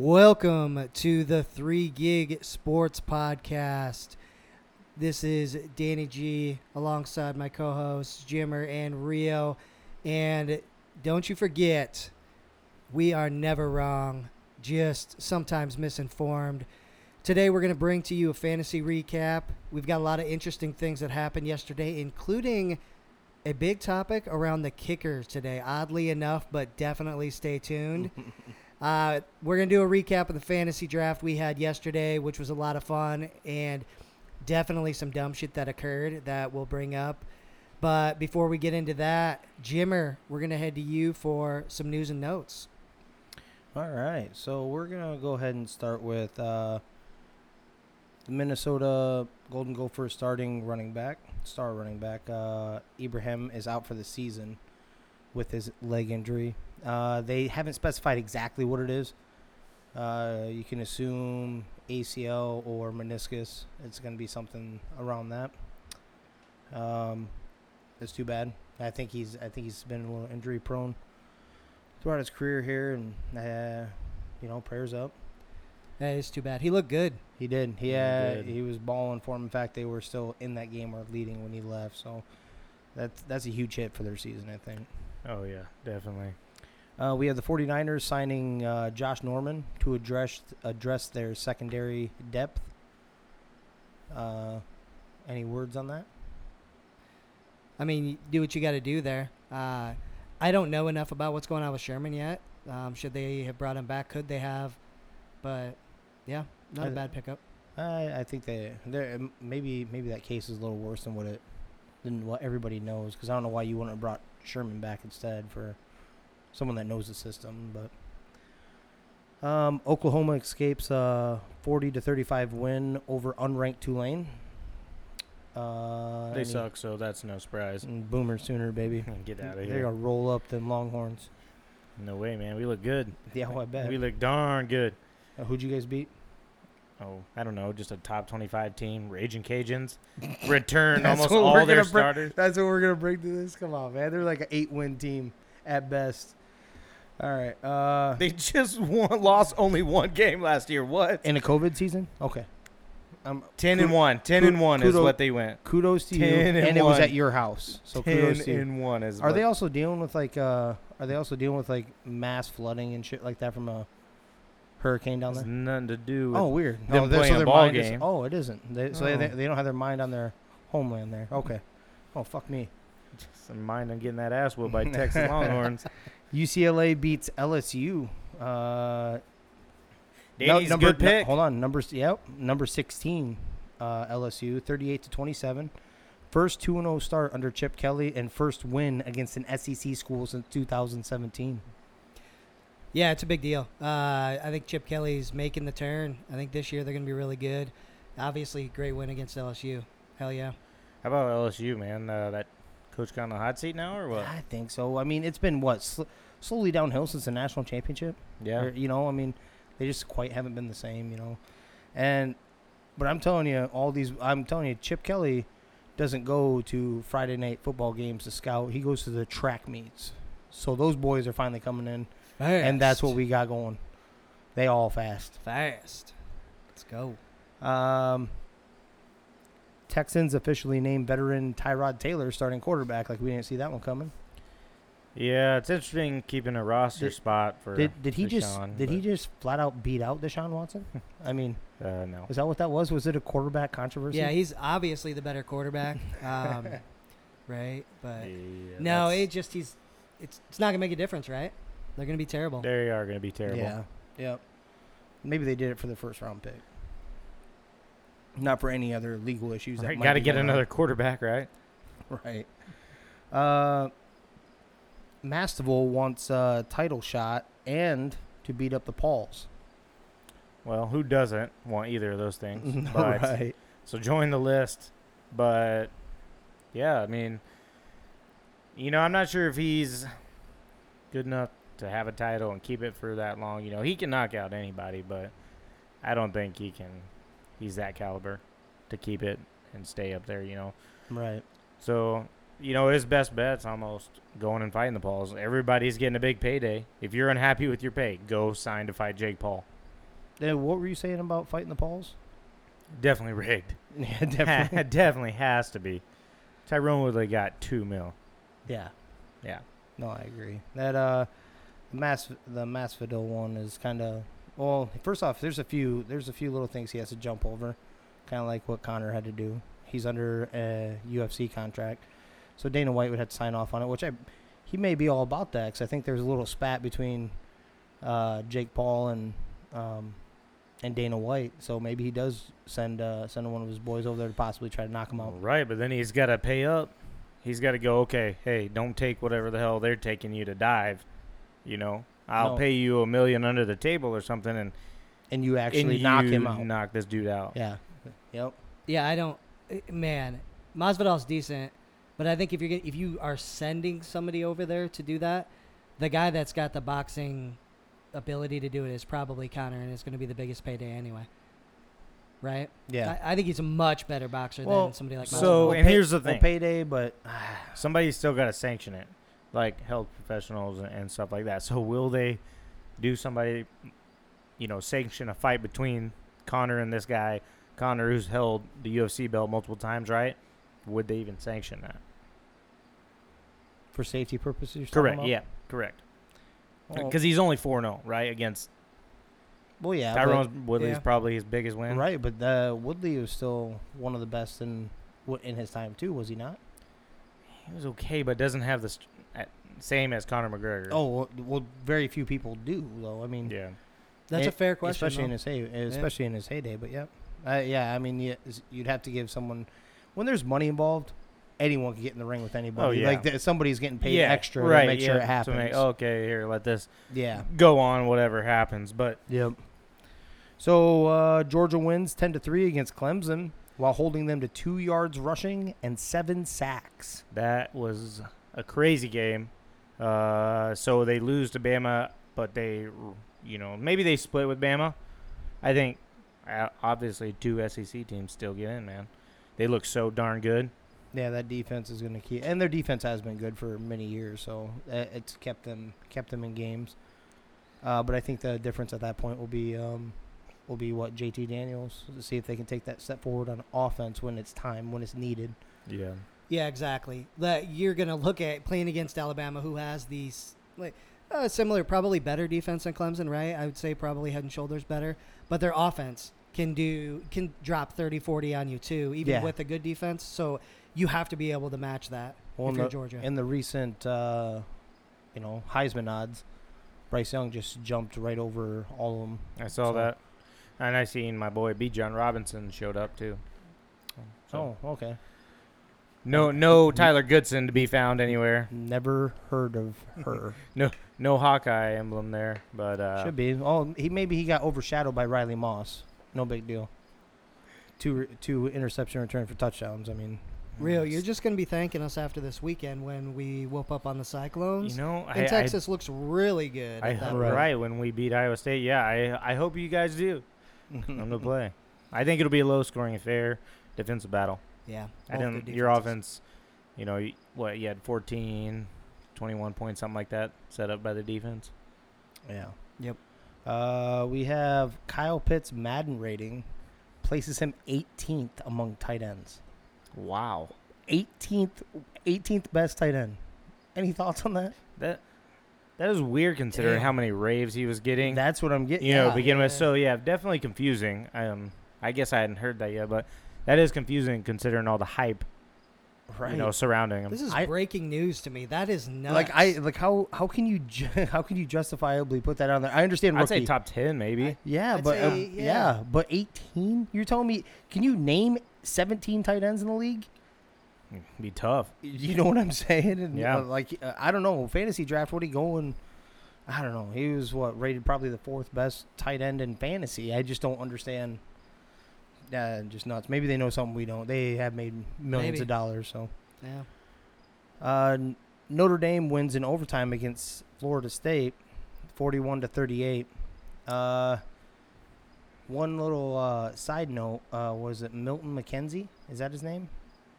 Welcome to the Three Gig Sports Podcast. This is Danny G alongside my co hosts, Jimmer and Rio. And don't you forget, we are never wrong, just sometimes misinformed. Today, we're going to bring to you a fantasy recap. We've got a lot of interesting things that happened yesterday, including a big topic around the kickers today. Oddly enough, but definitely stay tuned. Uh, we're going to do a recap of the fantasy draft we had yesterday, which was a lot of fun and definitely some dumb shit that occurred that we'll bring up. But before we get into that, Jimmer, we're going to head to you for some news and notes. All right, so we're gonna go ahead and start with uh, the Minnesota Golden Gophers starting running back, star running back. Uh, Ibrahim is out for the season with his leg injury. Uh, they haven't specified exactly what it is. Uh, you can assume ACL or meniscus. It's going to be something around that. Um, it's too bad. I think he's I think he's been a little injury prone throughout his career here, and uh, you know, prayers up. Hey, it's too bad. He looked good. He did. He He had, did. he was balling for him. In fact, they were still in that game or leading when he left. So that's that's a huge hit for their season, I think. Oh yeah, definitely. Uh, we have the 49ers signing uh, Josh Norman to address address their secondary depth. Uh, any words on that? I mean, do what you got to do there. Uh, I don't know enough about what's going on with Sherman yet. Um, should they have brought him back? Could they have? But yeah, not a I- bad pickup. I I think they they maybe maybe that case is a little worse than what it than what everybody knows because I don't know why you wouldn't have brought Sherman back instead for someone that knows the system. But um, Oklahoma escapes a forty to thirty five win over unranked Tulane. Uh, They suck, so that's no surprise. and Boomer Sooner baby. Get out of here. They're gonna roll up them Longhorns. No way, man. We look good. Yeah, I bet. We look darn good. Uh, who'd you guys beat? Oh, I don't know, just a top 25 team. Raging Cajuns return almost all their gonna starters. That's what we're gonna bring to this. Come on, man. They're like an eight win team at best. All right. Uh, They just won, lost only one game last year. What? in a COVID season. Okay. Um, 10 Kud- and 1. 10 kud- and 1 is kudo- what they went. kudos to you. 10 and it was one. at your house, so 10 kudos to you. and 1 is Are what they also dealing with like uh? Are they also dealing with like mass flooding and shit like that from a hurricane down has there? nothing to do with Oh, weird. them oh, they're- playing a their ball mind is- game. oh, it isn't. They, so Oh. they, they don't have their mind on their homeland there. Okay. Oh, fuck me. some mind on getting that ass whooped by Texas Longhorns. UCLA beats LSU. Uh, Danny's number, good no- hold on, number yep, number sixteen, uh, LSU, thirty-eight to twenty-seven. First two and zero start under Chip Kelly and first win against an SEC school since 2017. Yeah, it's a big deal. Uh, I think Chip Kelly's making the turn. I think this year they're going to be really good. Obviously, great win against LSU. Hell yeah. How about LSU, man? Uh, that coach got on the hot seat now, or what? I think so. I mean, it's been what sl- slowly downhill since the national championship. Yeah. Or, you know, I mean, they just quite haven't been the same. You know, and but I'm telling you, all these. I'm telling you, Chip Kelly doesn't go to Friday night football games to scout. He goes to the track meets. So those boys are finally coming in, and that's what we got going. They all fast. Fast. Let's go. Um, Texans officially named veteran Tyrod Taylor starting quarterback. Like we didn't see that one coming. Yeah, it's interesting keeping a roster Did- spot for. Did did he just Deshaun, did he just flat out beat out Deshaun Watson? I mean, Uh, no. is that what that was? Was it a quarterback controversy? Yeah, he's obviously the better quarterback. Um, right? But Yeah, no, it just, he's, it's, it's not going to make a difference, right? They're going to be terrible. They are going to be terrible. Yeah. Yep. Maybe they did it for the first round pick. Not for any other legal issues. that Right, got to get another quarterback, right? Right. Uh, Masvidal wants a title shot and to beat up the Pauls. Well, who doesn't want either of those things? But- right. So join the list. But yeah, I mean, you know, I'm not sure if he's good enough to have a title and keep it for that long. You know, he can knock out anybody, but I don't think he can. He's that caliber to keep it and stay up there. You know, Right. so you know his best bet's almost going and fighting the Pauls. Everybody's getting a big payday. If you're unhappy with your pay, go sign to fight Jake Paul. Then what were you saying about fighting the Pauls? Definitely rigged. Yeah, definitely. Definitely has to be. Tyron Woodley got two mil. yeah. Yeah. No, I agree. That uh, the Mass the Masvidal one is kind of well. First off, there's a few there's a few little things he has to jump over, kind of like what Conor had to do. He's under a UFC contract, so Dana White would have to sign off on it, which I he may be all about that because I think there's a little spat between uh, Jake Paul and um, and Dana White. So maybe he does send uh, send one of his boys over there to possibly try to knock him out. Right, but then he's got to pay up. He's got to go, okay, hey, don't take whatever the hell they're taking you to dive. You know, I'll No. pay you a million under the table or something and, And you actually and knock you him out. Knock this dude out. Yeah. Yep. Yeah, I don't. eh, Man, Masvidal's decent, but I think if you're get, if you are sending somebody over there to do that, the guy that's got the boxing ability to do it is probably Conor, and it's going to be the biggest payday anyway. Right? Yeah. I, I think he's a much better boxer Well, than somebody like so- Masvidal. Oh, and here's the well, thing. payday, but Somebody's still got to sanction it, like health professionals and, stuff like that. So will they do somebody, you know, sanction a fight between Conor and this guy? Conor, who's held the UFC belt multiple times, right? Would they even sanction that? for safety purposes, Correct. Yeah. Correct. Well, Because he's only four 0 right? Against well, yeah. Tyron Woodley's yeah. probably his biggest win. right, but uh, Woodley was still one of the best in in his time too, was he not? He was okay, but doesn't have the st- same as Conor McGregor. Oh, well, well, very few people do though. I mean, yeah. That's eh, a fair question. especially in his hey, especially in his heyday. But yeah, uh, yeah. I mean, you'd have to give someone when there's money involved. Anyone can get in the ring with anybody. Oh, yeah. Like th- somebody's getting paid yeah, extra right, to make sure it happens. To make, okay, here, let this Yeah. go on, whatever happens. But Yep. So uh, Georgia wins ten to three against Clemson while holding them to two yards rushing and seven sacks. that was a crazy game. Uh, so they lose to Bama, but they, you know, maybe they split with Bama. I think, uh, obviously, two SEC teams still get in, man. They look so darn good. Yeah, that defense is going to keep, and their defense has been good for many years, so uh, it's kept them kept them in games. Uh, but I think the difference at that point will be um, will be what JT Daniels to see if they can take that step forward on offense when it's time, when it's needed. Yeah. Yeah, exactly. That you're gonna look at playing against Alabama, who has these like uh, similar, probably better defense than Clemson, right? I would say probably head and shoulders better, but their offense can do can drop 30, 40 on you too, even Yeah. with a good defense. So you have to be able to match that Well, if in you're the, Georgia. in the recent, uh, you know, Heisman odds, Bryce Young just jumped right over all of them. I saw So- that. And I seen my boy Bijan Robinson showed up too. So, Oh, okay. No, no Tyler Goodson to be found anywhere. Never heard of her. No no Hawkeye emblem there, but uh, Should be. Oh, he maybe he got overshadowed by Riley Moss. No big deal. Two two interception return for touchdowns. I mean, Real, you're just gonna be thanking us after this weekend when we whoop up on the Cyclones. you know, and I- Texas looks really good. I, at hope- Right. right. when we beat Iowa State. Yeah, I I hope you guys do. I'm going to play. I think it'll be a low scoring affair, defensive battle. Yeah. I both didn't. Your offense, you know, what you had 14, 21 points, something like that, set up by the defense. Yeah. Yep. Uh, we have Kyle Pitts' Madden rating places him 18th among tight ends. Wow, 18th, 18th best tight end. Any thoughts on that? that that is weird considering Damn. how many raves he was getting. That's what I'm getting. you know, yeah. to begin with. So yeah, definitely confusing. Um, I guess I hadn't heard that yet, but that is confusing considering all the hype right. you know surrounding him. This is I- breaking news to me. That is nuts. like I like how how can you ju- how can you justifiably put that on there? I understand I'd rookie. say top ten, maybe. Yeah, I'd but um, yeah. yeah. but 18? You're telling me can you name 17 tight ends in the league? Be tough. You know what I'm saying? And, Yeah. uh, like uh, I don't know, fantasy draft what he going I don't know. He was what rated probably the fourth best tight end in fantasy. I just don't understand. Uh, just nuts. Maybe they know something we don't. They have made millions Maybe. of dollars. So yeah. uh, Notre Dame wins in overtime against Florida State, forty-one to thirty-eight. Uh, one little uh, side note uh, was it Milton McKenzie? Is that his name?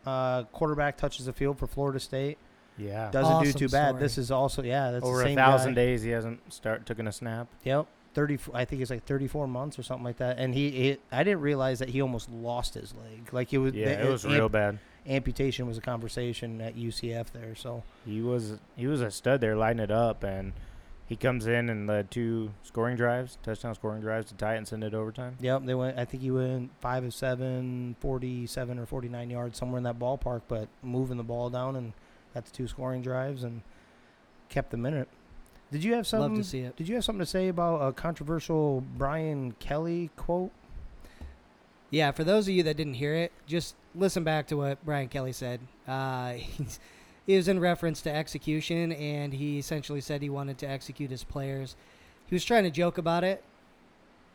Uh, quarterback touches the field for Florida State. Yeah. Doesn't do too bad. story. This is also yeah. That's Over the a same thousand guy. days, he hasn't start taking a snap. Yep. Thirty. f- I think it's like thirty four months or something like that. And he, he I didn't realize that he almost lost his leg. Like it was. Yeah, the- it was amp- real bad. Amputation was a conversation at UCF there. So He was he was a stud there, lighting it up, and he comes in and led two scoring drives, touchdown scoring drives to tie it and send it overtime. Yep, they went. I think he went five of seven, 47 or forty nine yards somewhere in that ballpark, but moving the ball down and got the two scoring drives and kept them in it. Did you have Love something? to see it. Did you have something to say about a controversial Brian Kelly quote? Yeah, for those of you that didn't hear it, just listen back to what Brian Kelly said. Uh, he's, he was in reference to execution, and he essentially said he wanted to execute his players. He was trying to joke about it,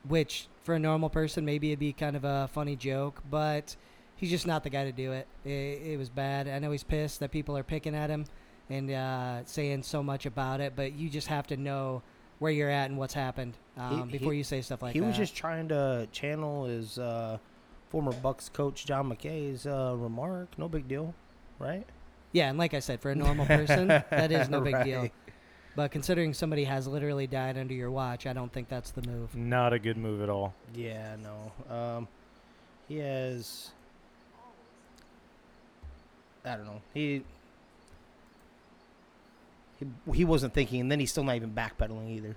which for a normal person maybe it'd be kind of a funny joke, but he's just not the guy to do it. It, it was bad. I know he's pissed that people are picking at him and uh, saying so much about it, but you just have to know where you're at and what's happened um, he- before you say stuff like he that. He was just trying to channel his uh, former Bucks coach John McKay's uh, remark. No big deal, right? Yeah, and like I said, for a normal person, that is no big deal. But considering somebody has literally died under your watch, I don't think that's the move. Not a good move at all. Yeah, no. Um, he has. I don't know. He. He, he wasn't thinking, and then he's still not even backpedaling either.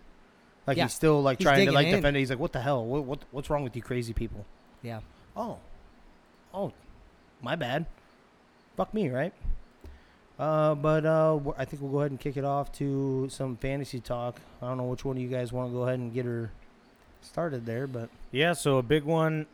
Like Yeah. he's still like He's trying to like in. defend it. He's like, "What the hell? What, what what's wrong with you, crazy people?" Yeah. Oh, oh, my bad. Fuck me, right? Uh, but uh, I think we'll go ahead and kick it off to some fantasy talk. I don't know which one of you guys want to go ahead and get her started there, but Yeah, so a big one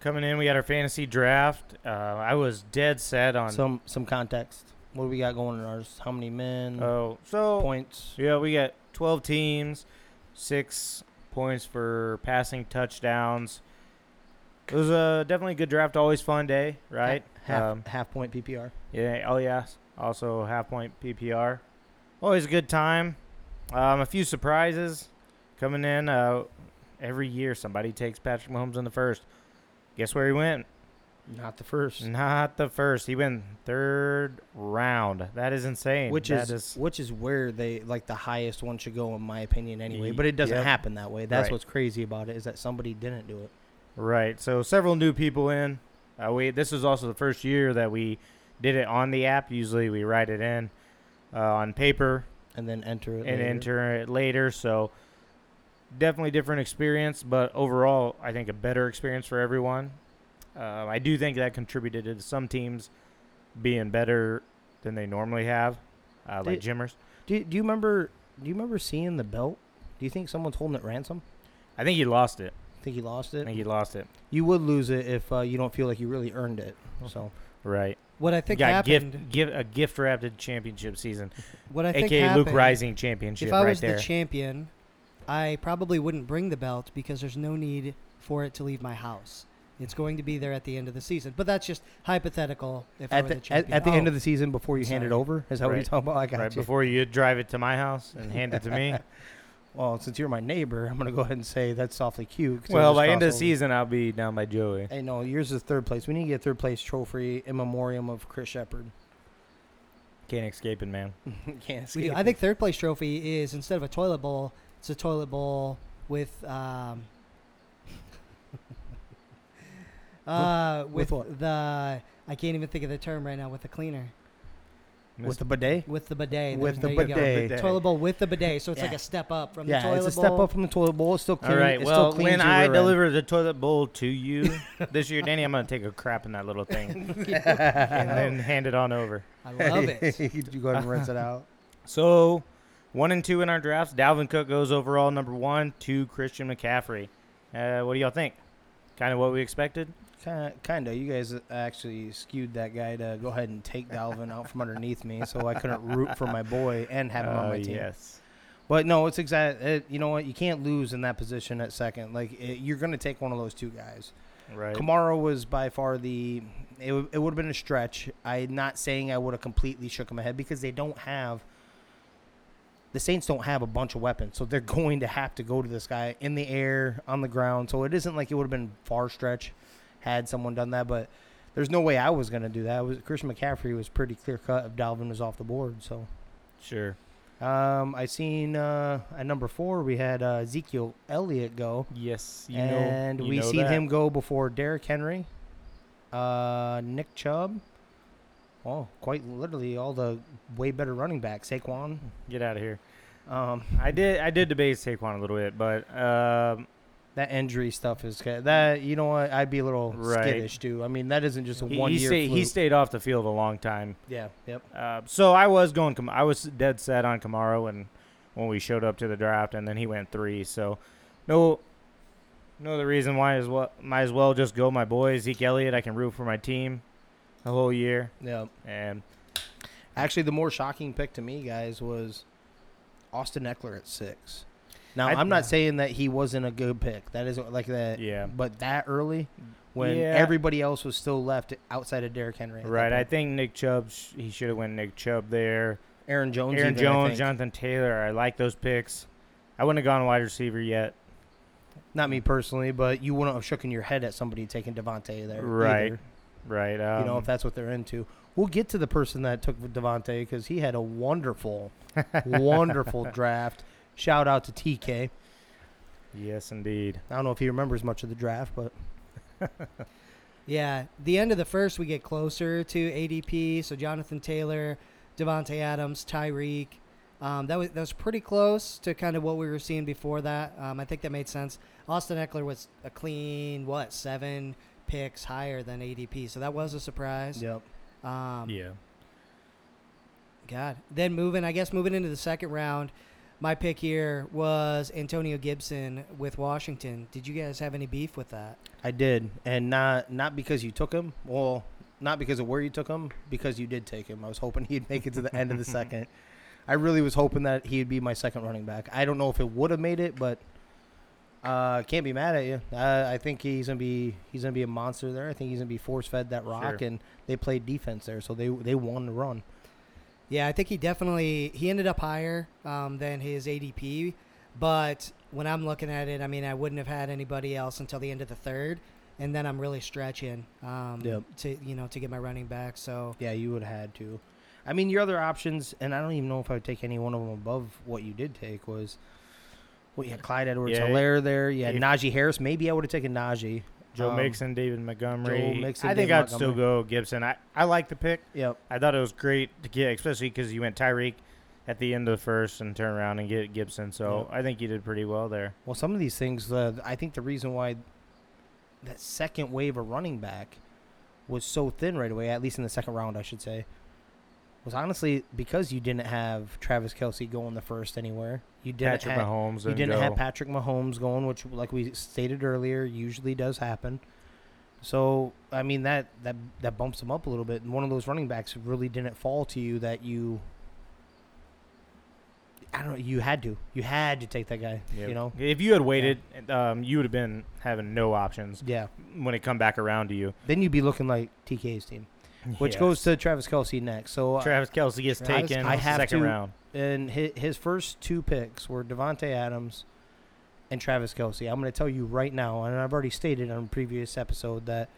coming in. We got our fantasy draft. Uh, I was dead set on. some some context. What do we got going in ours? How many men? oh, so points? yeah, we got 12 teams, six points for passing touchdowns. It was a definitely a good draft. Always fun day, right? Half Um, half point PPR. Yeah. Oh, yeah. Also half point PPR. Always a good time. Um, a few surprises coming in. Uh, every year somebody takes Patrick Mahomes in the first. Guess where he went? Not the first. Not the first. He went third round. That is insane. Which That is, which is where they like the highest one should go in my opinion anyway. But it doesn't Yep. happen that way. That's Right. what's crazy about it is that somebody didn't do it. right. So several new people in. Uh, we this is also the first year that we did it on the app. Usually we write it in uh, on paper And then enter it. and later. enter it later. So definitely different experience, but overall, I think a better experience for everyone. Uh, I do think that contributed to some teams being better than they normally have, uh, like Jimmers. Do, do you remember? Do you remember seeing the belt? Do you think someone's holding it ransom? I think he lost it. I think he lost it. I think he lost it. You would lose it if uh, you don't feel like you really earned it. So Right. What I think got happened, gift, give a gift wrapped championship season, what I think aka happened, Luke Rising championship, if I right was there. the champion, I probably wouldn't bring the belt because there's no need for it to leave my house. It's going to be there at the end of the season. But that's just hypothetical. If I at were the, the at, champion. at the end of the season, before you hand it over, is that what you're Right. talking about? I got right you. before you drive it to my house and hand it to me. Well, since you're my neighbor, I'm gonna go ahead and say that's awfully cute. 'cause well, it'll by end of the cross over. season, I'll be down by Joey. Hey, no, yours is third place. We need to get a third place trophy in memoriam of Chris Shepard. Can't escape it, man. Can't we escape do. I it. think third place trophy is instead of a toilet bowl, it's a toilet bowl with um, uh, with with, what? the I can't even think of the term right now with the cleaner with the bidet. with the bidet. With There- the there you bidet. Toilet bowl with the bidet, so it's like a step up from Yeah, the toilet bowl. Yeah, it's a bowl. step up from the toilet bowl. It's still clean. All right. it Well, still when I rear end. deliver the toilet bowl to you this year, Danny, I'm gonna take a crap in that little thing and then hand it on over. I love it. you go ahead and rinse it out. So, one and two in our drafts. Dalvin Cook goes overall number one. Two Christian McCaffrey. Uh, what do y'all think? Kind of what we expected. Kind of. You guys actually skewed that guy to go ahead and take Dalvin out from underneath me, so I couldn't root for my boy and have him on Oh, my team. yes. But no, it's exact. It, you know what? You can't lose in that position at second. Like it, you're going to take one of those two guys. Right. Kamara was by far the. It, w- it would have been a stretch. I'm not saying I would have completely shook him ahead because they don't have. The Saints don't have a bunch of weapons, so they're going to have to go to this guy in the air, on the ground. So it isn't like it would have been far stretch had someone done that. But there's no way I was going to do that. It was Christian McCaffrey was pretty clear cut if Dalvin was off the board. So Sure. Um, I seen uh, at number four we had uh, Ezekiel Elliott go, Yes, you and know. you we know seen that. him go before Derrick Henry, uh, Nick Chubb. Oh, quite literally all the way better running backs. Saquon. Get out of here. Um, I did. I did debate Saquon a little bit, but um, that injury stuff is ca- that you know what I'd be a little Right. skittish too. I mean that isn't just a he, one he, year. stayed, he stayed off the field a long time. Yeah. Yep. Uh, so I was going. I was dead set on Kamara when when we showed up to the draft, and then he went three. So no, no other reason why as well. Might as well just go my boy Zeke Elliott. I can root for my team the whole year, Yep. and Actually, the more shocking pick to me, guys, was Austin Ekeler at six. Now, I- I'm not saying that he wasn't a good pick. That isn't like that. yeah, But that early, when Yeah. everybody else was still left outside of Derrick Henry. right. I think Nick Chubb. He should have went Nick Chubb there. Aaron Jones. Aaron even, Jones. Jonathan Taylor. I like those picks. I wouldn't have gone wide receiver yet. Not me personally, but you wouldn't have shooken your head at somebody taking Davante there. Right. either, Right. Um, you know, if that's what they're into. We'll get to the person that took Davante because he had a wonderful, wonderful draft. Shout out to TK. yes, indeed. I don't know if he remembers much of the draft, but Yeah, the end of the first, we get closer to ADP. So Jonathan Taylor, Davante Adams, Tyreek. Um, that was that was pretty close to kind of what we were seeing before that. Um, I think that made sense. Austin Ekeler was a clean what seven picks higher than ADP, so that was a surprise. yep. Um, Yeah. God. Then moving, I guess, moving into the second round, my pick here was Antonio Gibson with Washington. Did you guys have any beef with that? I did, and not not because you took him. Well, not because of where you took him, because you did take him. I was hoping he'd make it to the end of the second. I really was hoping that he'd be my second running back. I don't know if it would have made it, but uh, can't be mad at you. Uh, I think he's gonna be he's gonna be a monster there. I think he's gonna be force fed that rock, Sure. and they played defense there, so they they won the run. Yeah, I think he definitely he ended up higher um, than his ADP, but when I'm looking at it, I mean, I wouldn't have had anybody else until the end of the third, and then I'm really stretching um, Yep. to you know to get my running back. So Yeah, you would have had to. I mean, your other options, and I don't even know if I would take any one of them above what you did take was. Well, you had Clyde Edwards Yeah, Hilaire there. You had if- Najee Harris. Maybe I would have taken Najee. Joe Um, Mixon, David Montgomery. Mixon, I think David I'd still go Gibson. I, I like the pick. Yep. I thought it was great to get, especially because you went Tyreek at the end of the first and turn around and get Gibson. So I think you did pretty well there. Well, some of these things, uh, I think the reason why that second wave of running back was so thin right away, at least in the second round, I should say, was honestly because you didn't have Travis Kelce going the first anywhere. You didn't Patrick have, Mahomes. You didn't go. have Patrick Mahomes going, which, like we stated earlier, usually does happen. So, I mean that that that bumps him up a little bit. And one of those running backs really didn't fall to you that you. I don't know. You had to. You had to take that guy. Yep. You know. If you had waited, um, you would have been having no options Yeah. when it come back around to you. Then you'd be looking like TK's team, which goes to Travis Kelce next. So, uh, Travis Kelce gets Travis- taken I have second to- round. and his, his first two picks were Davante Adams and Travis Kelce. I'm going to tell you right now, and I've already stated on a previous episode that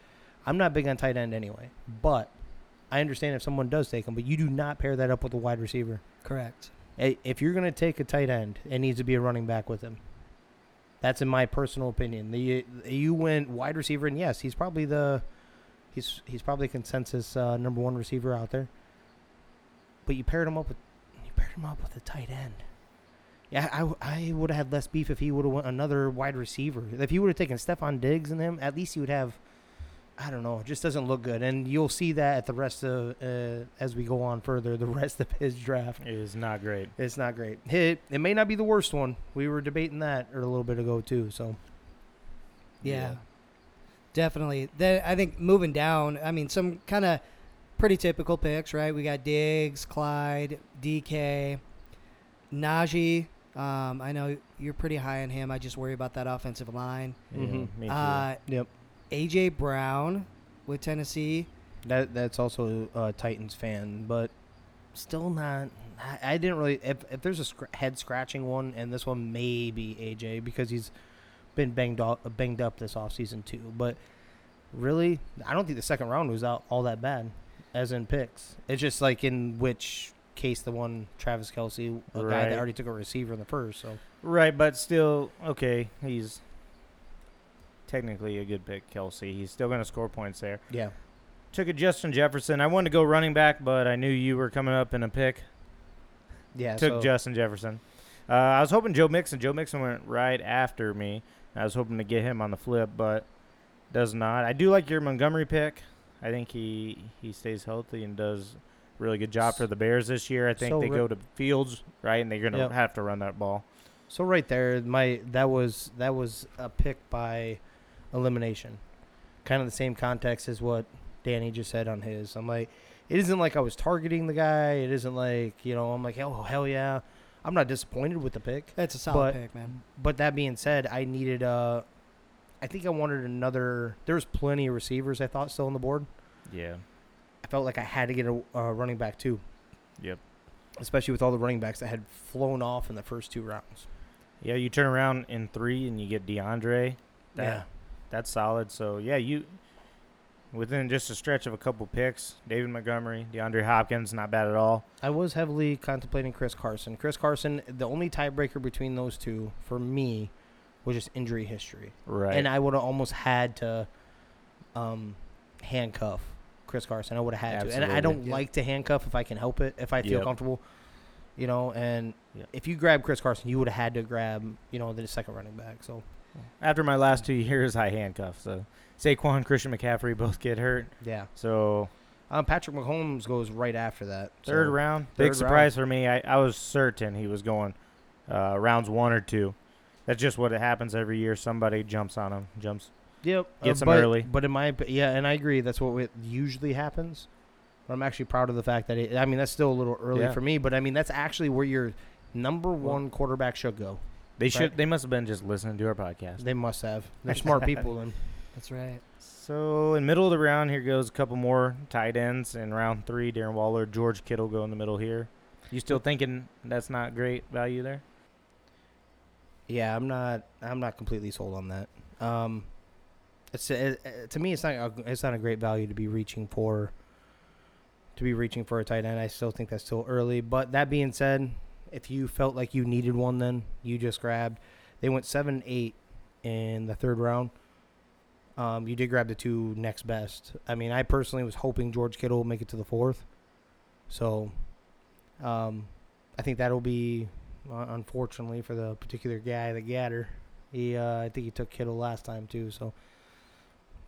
I'm not big on tight end anyway, but I understand if someone does take him, but you do not pair that up with a wide receiver. correct. If you're going to take a tight end, it needs to be a running back with him. That's in my personal opinion. The you went wide receiver, and yes, he's probably the he's he's probably consensus uh, number one receiver out there. But you paired him up with you paired him up with a tight end. Yeah, I, I would have had less beef if he would have went another wide receiver. If he would have taken Stefon Diggs and him, at least he would have. I don't know. It just doesn't look good, and you'll see that at the rest of uh, as we go on further. The rest of his draft. It is not great. It's not great. It, it may not be the worst one. We were debating that a little bit ago too. So Yeah, definitely. Then I think moving down, I mean, some kind of pretty typical picks, right? We got Diggs, Clyde, DK, Najee. Um, I know you're pretty high on him. I just worry about that offensive line. Yeah, Mhm. me too. Uh, Yep. AJ Brown with Tennessee. that that's also a Titans fan, but still not. I, I didn't really. If if there's a scr- head scratching one, and this one may be AJ because he's been banged up banged up this offseason too. But really, I don't think the second round was out all that bad, as in picks. It's just like in which case the one Travis Kelce, a guy that already took a receiver in the first. So Right, but still, okay, he's technically a good pick, Kelce. He's still going to score points there. yeah, Took a Justin Jefferson. I wanted to go running back, but I knew you were coming up in a pick. yeah. Took so, Justin Jefferson. Uh, I was hoping Joe Mixon. Joe Mixon went right after me. I was hoping to get him on the flip, but does not. I do like your Montgomery pick. I think he he stays healthy and does a really good job for the Bears this year. I think So they go to Fields right, and they're gonna Yep. have to run that ball. So right there, my that was that was a pick by elimination, kind of the same context as what Danny just said on his. I'm like, it isn't like I was targeting the guy. It isn't like you know I'm like oh hell yeah, I'm not disappointed with the pick. That's a solid But- pick, man. But that being said, I needed a. I think I wanted another. There was plenty of receivers I thought still on the board. Yeah. I felt like I had to get a uh, running back too, Yep. especially with all the running backs that had flown off in the first two rounds. Yeah, you turn around in three and you get DeAndre. That, yeah. That's solid. So yeah, you within just a stretch of a couple picks, David Montgomery, DeAndre Hopkins, not bad at all. I was heavily contemplating Chris Carson. Chris Carson, the only tiebreaker between those two for me was just injury history, Right. and I would have almost had to um, handcuff Chris Carson. I would have had to, and I don't Yeah. like to handcuff if I can help it, if I feel Yep. comfortable. You know, and Yep. if you grab Chris Carson, you would have had to grab, you know, the second running back. So After my last two years, I handcuffed. So Saquon, Christian McCaffrey both get hurt. yeah, So um, Patrick Mahomes goes right after that. third so, round, third big surprise for me. I, I was certain he was going uh, rounds one or two. That's just what it happens every year. Somebody jumps on him, jumps. Yep, Gets uh, but, early. But in my yeah, and I agree. That's what it usually happens. But I'm actually proud of the fact that it. I mean, that's still a little early Yeah. for me. But I mean, that's actually where your number one quarterback should go. They Right. should. They must have been just listening to our podcast. They must have. They're smart people. Then That's right. So in middle of the round, here goes a couple more tight ends in round three. Darren Waller, George Kittle go in the middle here. You still thinking that's not great value there? yeah, I'm not. I'm not completely sold on that. Um, it's it, it- to me, it's not. A, it's not a great value to be reaching for. To be reaching for a tight end, I still think that's still early. But that being said, if you felt like you needed one, then you just grabbed. They went seven, eight in the third round. Um, you did grab the two next best. I mean, I personally was hoping George Kittle would make it to the fourth. So, um, I think that'll be uh, unfortunately for the particular guy the got her. He, uh, I think he took Kittle last time too. So,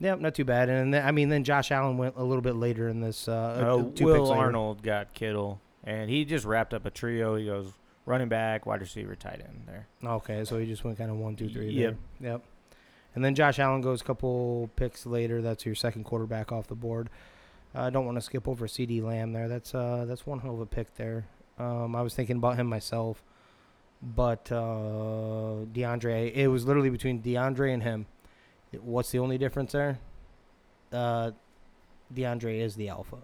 yeah, not too bad. And then, I mean, then Josh Allen went a little bit later in this. Uh, Uh, two picks Will. Arnold got Kittle, and he just wrapped up a trio. He goes running back, wide receiver, tight end there. Okay, so he just went kind of one, two, three. Yep. There. Yep. And then Josh Allen goes a couple picks later. That's your second quarterback off the board. I don't want to skip over CeeDee Lamb there. That's uh that's one hell of a pick there. Um, I was thinking about him myself, but uh, DeAndre. It was literally between DeAndre and him. It- What's the only difference there? Uh, DeAndre is the alpha.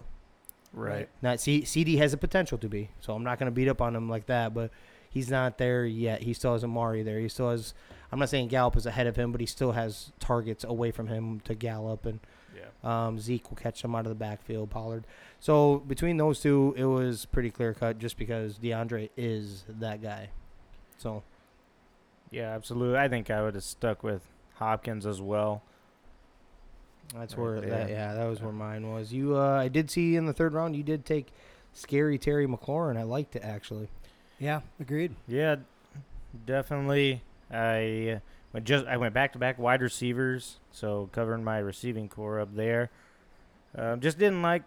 Right. Now, C- CD has the potential to be, so I'm not going to beat up on him like that, but he's not there yet. He still has Amari there. He still has. I'm not saying Gallup is ahead of him, but he still has targets away from him to Gallup, and Yeah. um, Zeke will catch them out of the backfield. Pollard. So between those two, it was pretty clear cut, just because DeAndre is that guy. So Yeah, absolutely. I think I would have stuck with Hopkins as well. that's Right where that there. yeah, that was where mine was. You, uh, I did see in the third round, you did take scary Terry McLaurin. I liked it actually. Yeah, agreed. Yeah, definitely. I went just I went back to back wide receivers, so covering my receiving core up there. Um, just didn't like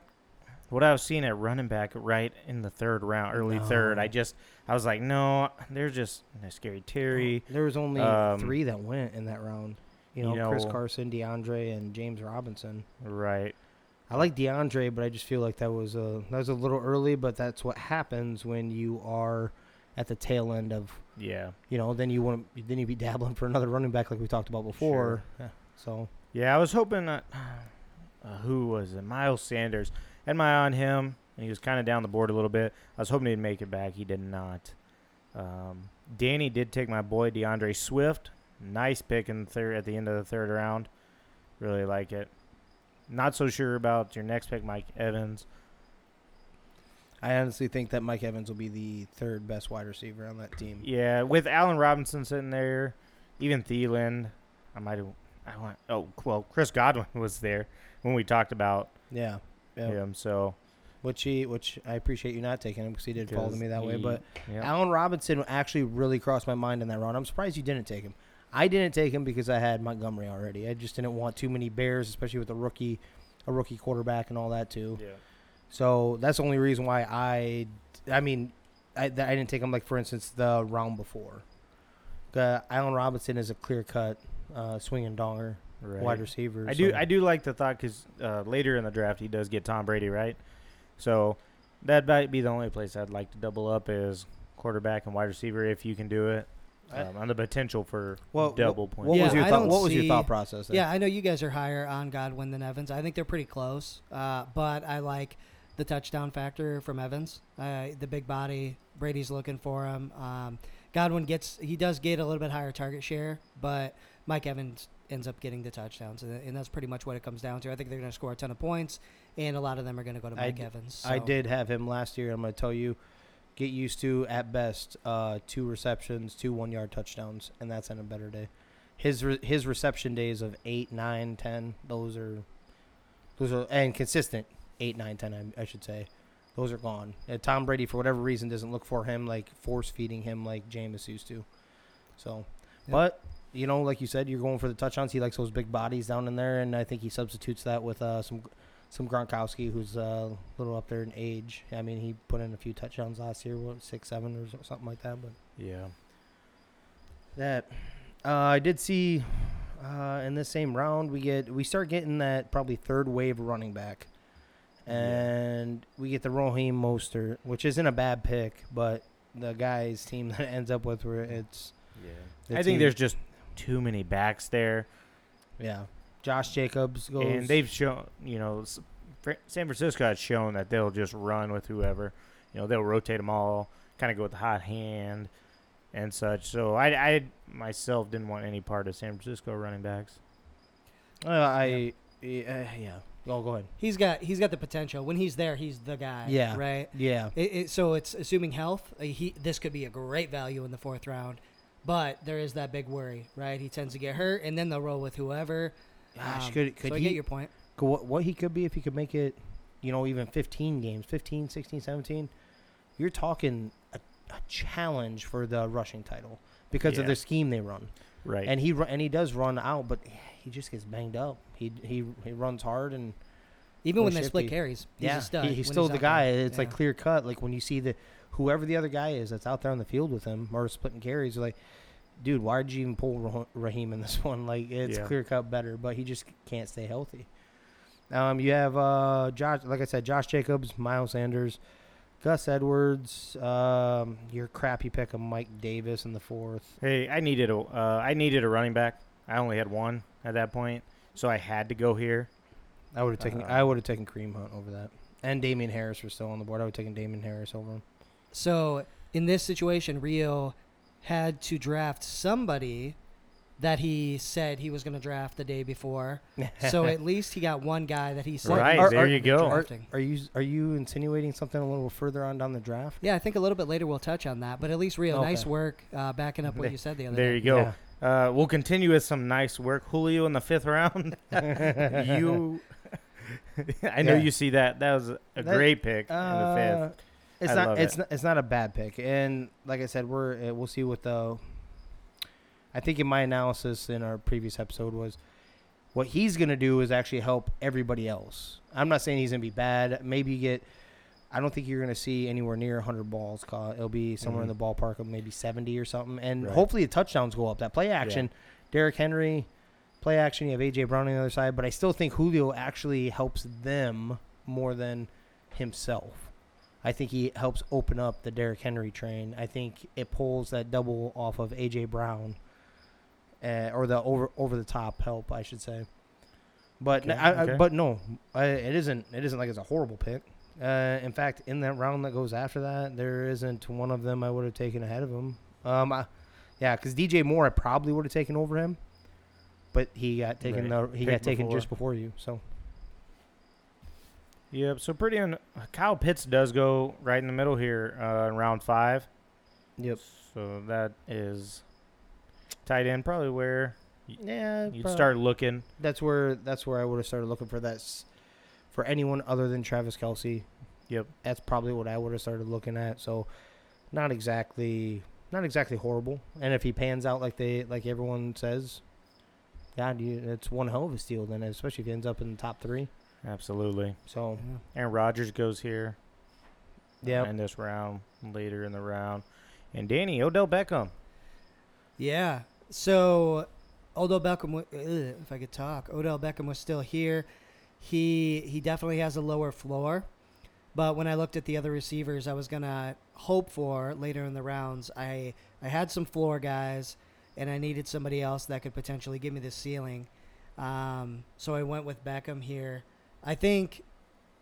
what I was seeing at running back right in the third round, early third. I just I was like, no, there's just a scary Terry. There was only Um, three that went in that round. You you know, Chris Carson, DeAndre, and James Robinson. Right. I like DeAndre, but I just feel like that was a that was a little early. But that's what happens when you are at the tail end of Yeah. you know. Then you want then you be dabbling for another running back like we talked about before. Yeah. So Yeah, I was hoping uh, uh, who was it? Miles Sanders. Had my eye on him, and he was kind of down the board a little bit. I was hoping he'd make it back. He did not. Um, Danny did take my boy DeAndre Swift. Nice pick in the third at the end of the third round. Really like it. Not so sure about your next pick, Mike Evans. I honestly think that Mike Evans will be the third best wide receiver on that team. Yeah, with Allen Robinson sitting there, even Thielen, I might have. I want. Oh, well, Chris Godwin was there when we talked about Yeah. Yeah. him. So Which he, which I appreciate you not taking him because he did fall to me that way. But yeah. Allen Robinson actually really crossed my mind in that round. I'm surprised you didn't take him. I didn't take him because I had Montgomery already. I just didn't want too many Bears, especially with a rookie, a rookie quarterback and all that too. yeah. So that's the only reason why I, I mean, I, that I didn't take him. Like for instance, the round before, uh, Allen Robinson is a clear cut uh, swinging donger Right. wide receiver. I do. I do like the thought because uh, later in the draft he does get Tom Brady, right? So that might be the only place I'd like to double up is quarterback and wide receiver if you can do it. Um, on the potential for Well, double points. What Yeah, was your I thought? don't What was your thought process? There? Yeah, I know you guys are higher on Godwin than Evans. I think they're pretty close, uh, but I like the touchdown factor from Evans. Uh, the big body, Brady's looking for him. Um, Godwin gets he does get a little bit higher target share, but Mike Evans ends up getting the touchdowns, and, and that's pretty much what it comes down to. I think they're going to score a ton of points, and a lot of them are going to go to Mike d- Evans. I did have him last year. I'm going to tell you, get used to at best uh, two receptions, two one yard touchdowns, and that's on a better day. His re- his reception days of eight, nine, ten, those are those are and consistent eight, nine, ten. I, I should say, those are gone. Uh, Tom Brady, for whatever reason, doesn't look for him like force feeding him like Jameis used to. So, but you know, like you said, you're going for the touchdowns. He likes those big bodies down in there, and I think he substitutes that with uh, some some Gronkowski, who's uh, a little up there in age. I mean, he put in a few touchdowns last year, what six, seven, or something like that. But yeah. that uh, I did see uh, in this same round, we get we start getting that probably third wave running back, Yeah. and we get the Raheem Mostert, which isn't a bad pick, but the guy's team that ends up with where it's Yeah. the I think there's just too many backs there, yeah. Josh Jacobs goes and they've shown, you know, San Francisco has shown that they'll just run with whoever. You know, they'll rotate them all, kind of go with the hot hand and such. So I, I myself didn't want any part of San Francisco running backs. Uh, I yeah, yeah. Oh, go ahead. He's got he's got the potential. When he's there, he's the guy. Yeah. Right. Yeah. It, it, so it's assuming health. uh, He this could be a great value in the fourth round, but there is that big worry, right? He tends to get hurt, and then they'll roll with whoever. Gosh, Um, could could so I he get your point. could- what, what he could be if he could make it, you know, even 15 games, 15, 16, 17, you're talking a, a challenge for the rushing title because of the scheme they run. Right. And he and he does run out, but he just gets banged up. He he he runs hard and Even when they split carries, he's yeah, a stud. he- he's when still the guy. there. It's like clear cut. Like when you see the whoever the other guy is that's out there on the field with him or splitting carries, you're like, dude, why did you even pull Raheem in this one? Like it's Yeah. clear cut better, but he just can't stay healthy. Um, you have uh Josh, like I said, Josh Jacobs, Miles Sanders, Gus Edwards, um, your crappy pick of Mike Davis in the fourth. Hey, I needed a uh, I needed a running back. I only had one at that point, so I had to go here. I would have taken Uh, I would have taken Kareem Hunt over that, and Damien Harris was still on the board. I would have taken Damien Harris over him. So in this situation, Rio had to draft somebody that he said he was going to draft the day before. so at least he got one guy that he said. Right, are- there are- you go. drafting. Are you are you insinuating something a little further on down the draft? Yeah, I think a little bit later we'll touch on that. But at least Rio, Okay. nice work uh, backing up what you said the other There day. you go. Uh, we'll continue with some nice work. Julio in the fifth round. you, I know Yeah. you see that. That was a That- great pick in the Uh, fifth. It's I not. love It's it. not. It's not a bad pick. And like I said, we're uh, we'll see what the. I think in my analysis in our previous episode was, what he's gonna do is actually help everybody else. I'm not saying he's gonna be bad. Maybe you get. I don't think you're gonna see anywhere near 100 balls caught. It'll be somewhere Mhm. in the ballpark of maybe 70 or something. And Right. hopefully the touchdowns go up. That play action, Derrick Henry, play action. You have AJ Brown on the other side, but I still think Julio actually helps them more than himself. I think he helps open up the Derrick Henry train. I think it pulls that double off of AJ Brown, uh, or the over over the top help, I should say. But Okay, I, I, but no, I, it isn't. It isn't like it's a horrible pick. Uh, in fact, in that round that goes after that, there isn't one of them I would have taken ahead of him. Um, I, yeah, because DJ Moore I probably would have taken over him, but he got taken. Right. The, he Pick got taken before. just before you. So Yep. So pretty. Un- Kyle Pitts does go right in the middle here uh, in round five. Yep. So that is tight end, probably where Yeah. you'd prob- start looking. That's where that's where I would have started looking for that. s- For anyone other than Travis Kelce, Yep. that's probably what I would have started looking at. So, not exactly, not exactly horrible. And if he pans out like they like everyone says, God, you, it's one hell of a steal. Then, especially if he ends up in the top three. Absolutely. So, and Rodgers goes here. yeah, In this round, later in the round, and Danny Odell Beckham. Yeah. So Odell Beckham, ugh, if I could talk, Odell Beckham was still here. He he definitely has a lower floor, but when I looked at the other receivers, I was gonna hope for later in the rounds. I I had some floor guys, and I needed somebody else that could potentially give me the ceiling. Um, so I went with Beckham here. I think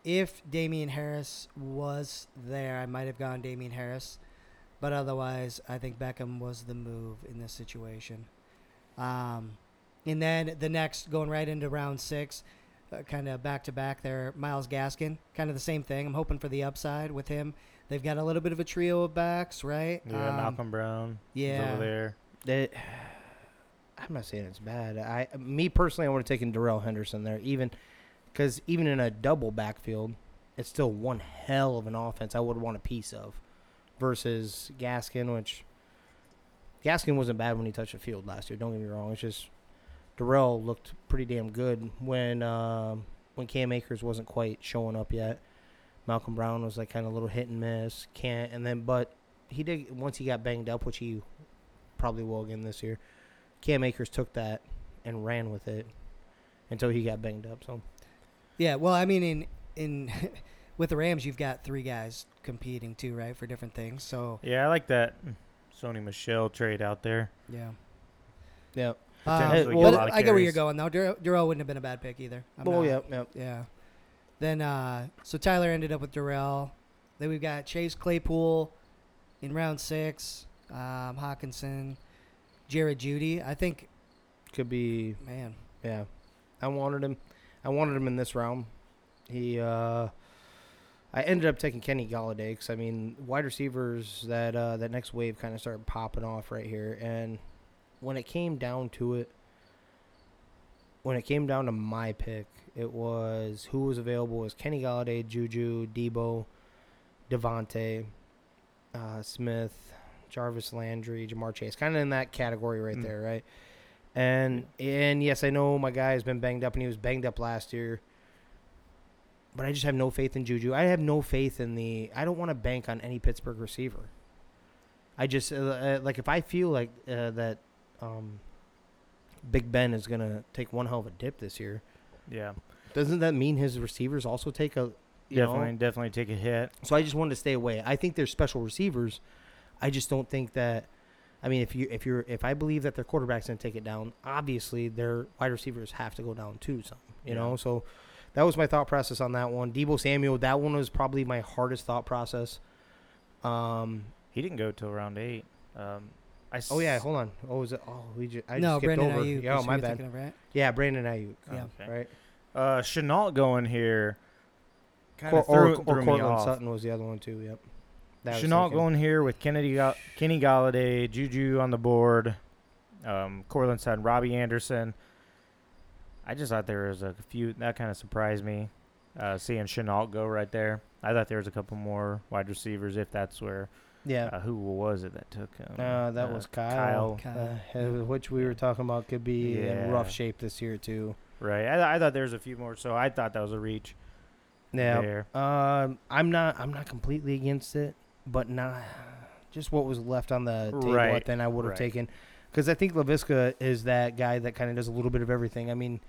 if Damien Harris was there, I might have gone Damien Harris. But otherwise, I think Beckham was the move in this situation. Um, and then the next, going right into round six, uh, kind of back to back there, Myles Gaskin, kind of the same thing. I'm hoping for the upside with him. They've got a little bit of a trio of backs, right? Yeah, Um, Malcolm Brown. yeah. over there. That I'm not saying it's bad. I, me personally, I would have taken Darrell Henderson there, even because even in a double backfield, it's still one hell of an offense. I would want a piece of, versus Gaskin, which Gaskin wasn't bad when he touched the field last year. Don't get me wrong. It's just Darrell looked pretty damn good when um, when Cam Akers wasn't quite showing up yet. Malcolm Brown was like kind of a little hit and miss. Can't and then but he did once he got banged up, which he probably will again this year. Cam Akers took that and ran with it until he got banged up. So Yeah, well, I mean, in in with the Rams, you've got three guys competing too, right, for different things. So Yeah, I like that Sony Michel trade out there. yeah. yeah, Potentially get but a I get where you're going though. Darrell, Darrell wouldn't have been a bad pick either. I'm oh not- yeah, yeah. Yeah. Then uh so Tyler ended up with Darrell. Then we've got Chase Claypool in round six. Um, Hockenson, Jared Jeudy. I think Could be man. yeah. I wanted him. I wanted him in this round. He uh I ended up taking Kenny Golladay because I mean wide receivers that uh, that next wave kind of started popping off right here, and when it came down to it, when it came down to my pick, it was who was available was Kenny Golladay, Juju, Deebo, DeVonta, uh, Smith, Jarvis Landry, Ja'Marr Chase, kind of in that category right Mm. there, right? And and yes, I know my guy has been banged up, and he was banged up last year. But I just have no faith in Juju. I have no faith in the. I don't want to bank on any Pittsburgh receiver. I just uh, uh, like if I feel like uh, that um, Big Ben is gonna take one hell of a dip this year. Yeah, Doesn't that mean his receivers also take a? You definitely, Know? definitely take a hit. So I just wanted to stay away. I think they're special receivers. I just don't think that. I mean, if you if you're if I believe that their quarterback's gonna take it down, obviously their wide receivers have to go down too. Some, you Yeah. know. So that was my thought process on that one. Deebo Samuel, that one was probably my hardest thought process. Um. He didn't go till round eight. Um, I Oh yeah. Hold on. Oh, was it? Oh, we just I no, just skipped Brandon over. Aiyuk. Yeah, oh, my bad. of, right? Yeah, Brandon Aiyuk. Yeah. Okay. Right. Uh, Shenault going here. Kind Or, of or, threw, or threw me Courtland. Sutton was the other one too. Yep. That was Shenault thinking. going here with Kennedy, Ga- Kenny Golladay, Juju on the board, um, Courtland Sutton, Robbie Anderson. I just thought there was a few that kind of surprised me, uh, seeing Shenault go right there. I thought there was a couple more wide receivers if that's where. Yeah. Uh, who was it that took him? Uh, that was Kyle, Kyle. uh, which we were talking about could be in rough shape this year too. right. I, I thought there was a few more, so I thought that was a reach. Yeah. There. Um, I'm not. I'm not completely against it, but not just what was left on the table. Right, Then I would have right. taken because I think Laviska is that guy that kind of does a little bit of everything. I mean,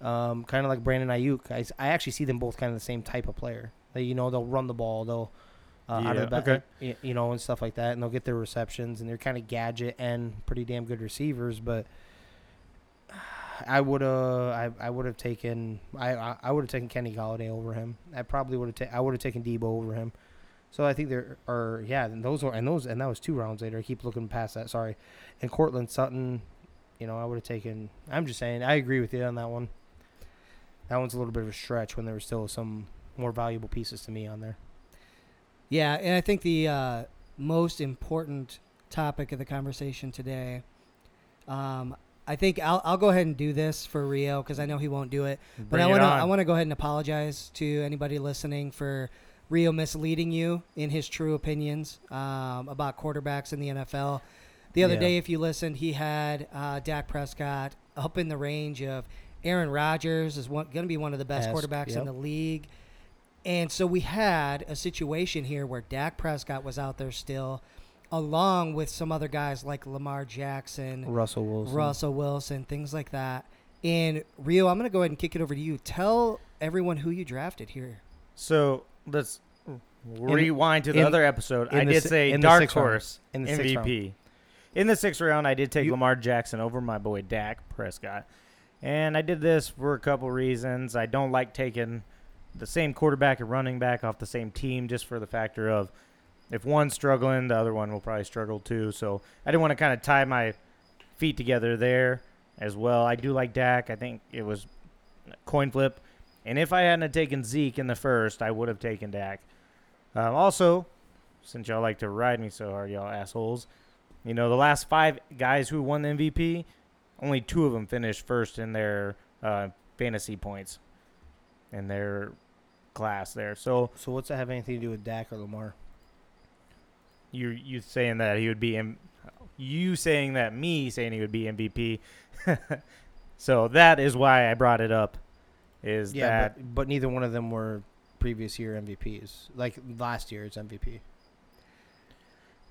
um, kind of like Brandon Aiyuk. I actually see them both kind of the same type of player. They, you know, they'll run the ball. They'll uh, out of the back, okay. you know, and stuff like that, and they'll get their receptions, and they're kind of gadget and pretty damn good receivers. But I would have, I, I would have taken, I, I, I would have taken Kenny Golladay over him. I probably would have, ta- I would have taken Deebo over him. So I think there are, yeah, and those were, and those, and that was two rounds later. I keep looking past that. Sorry, and Courtland Sutton, you know, I would have taken. I'm just saying, I agree with you on that one. That one's a little bit of a stretch when there were still some more valuable pieces to me on there. Yeah, and I think the uh, most important topic of the conversation today. Um, I think I'll I'll go ahead and do this for Rio because I know he won't do it. But Bring I want to. I want to go ahead and apologize to anybody listening for Rio misleading you in his true opinions um, about quarterbacks in the NFL. The other Yeah. day, if you listened, he had uh, Dak Prescott up in the range of Aaron Rodgers is going to be one of the best Esque, quarterbacks in the league. And so we had a situation here where Dak Prescott was out there still, along with some other guys like Lamar Jackson, Russell Wilson. Russell Wilson, things like that. And Rio, I'm going to go ahead and kick it over to you. Tell everyone who you drafted here. So let's rewind to the in- other episode. in I the did si- say in the dark sixth round. horse In the sixth round. MVP. In the sixth round, I did take You- Lamar Jackson over my boy Dak Prescott, and I did this for a couple reasons. I don't like taking the same quarterback and running back off the same team just for the factor of if one's struggling, the other one will probably struggle too. So I didn't want to kind of tie my feet together there as well. I do like Dak. I think it was coin flip. And if I hadn't taken Zeke in the first, I would have taken Dak. Um, also, since y'all like to ride me so hard, y'all assholes, you know, the last five guys who won the MVP, only two of them finished first in their uh, fantasy points in their class there. So So what's that have anything to do with Dak or Lamar? you you saying that he would be M- you saying that me saying he would be MVP. so that is why I brought it up. Is Yeah, that but, but neither one of them were previous year MVPs. Like last year's MVP.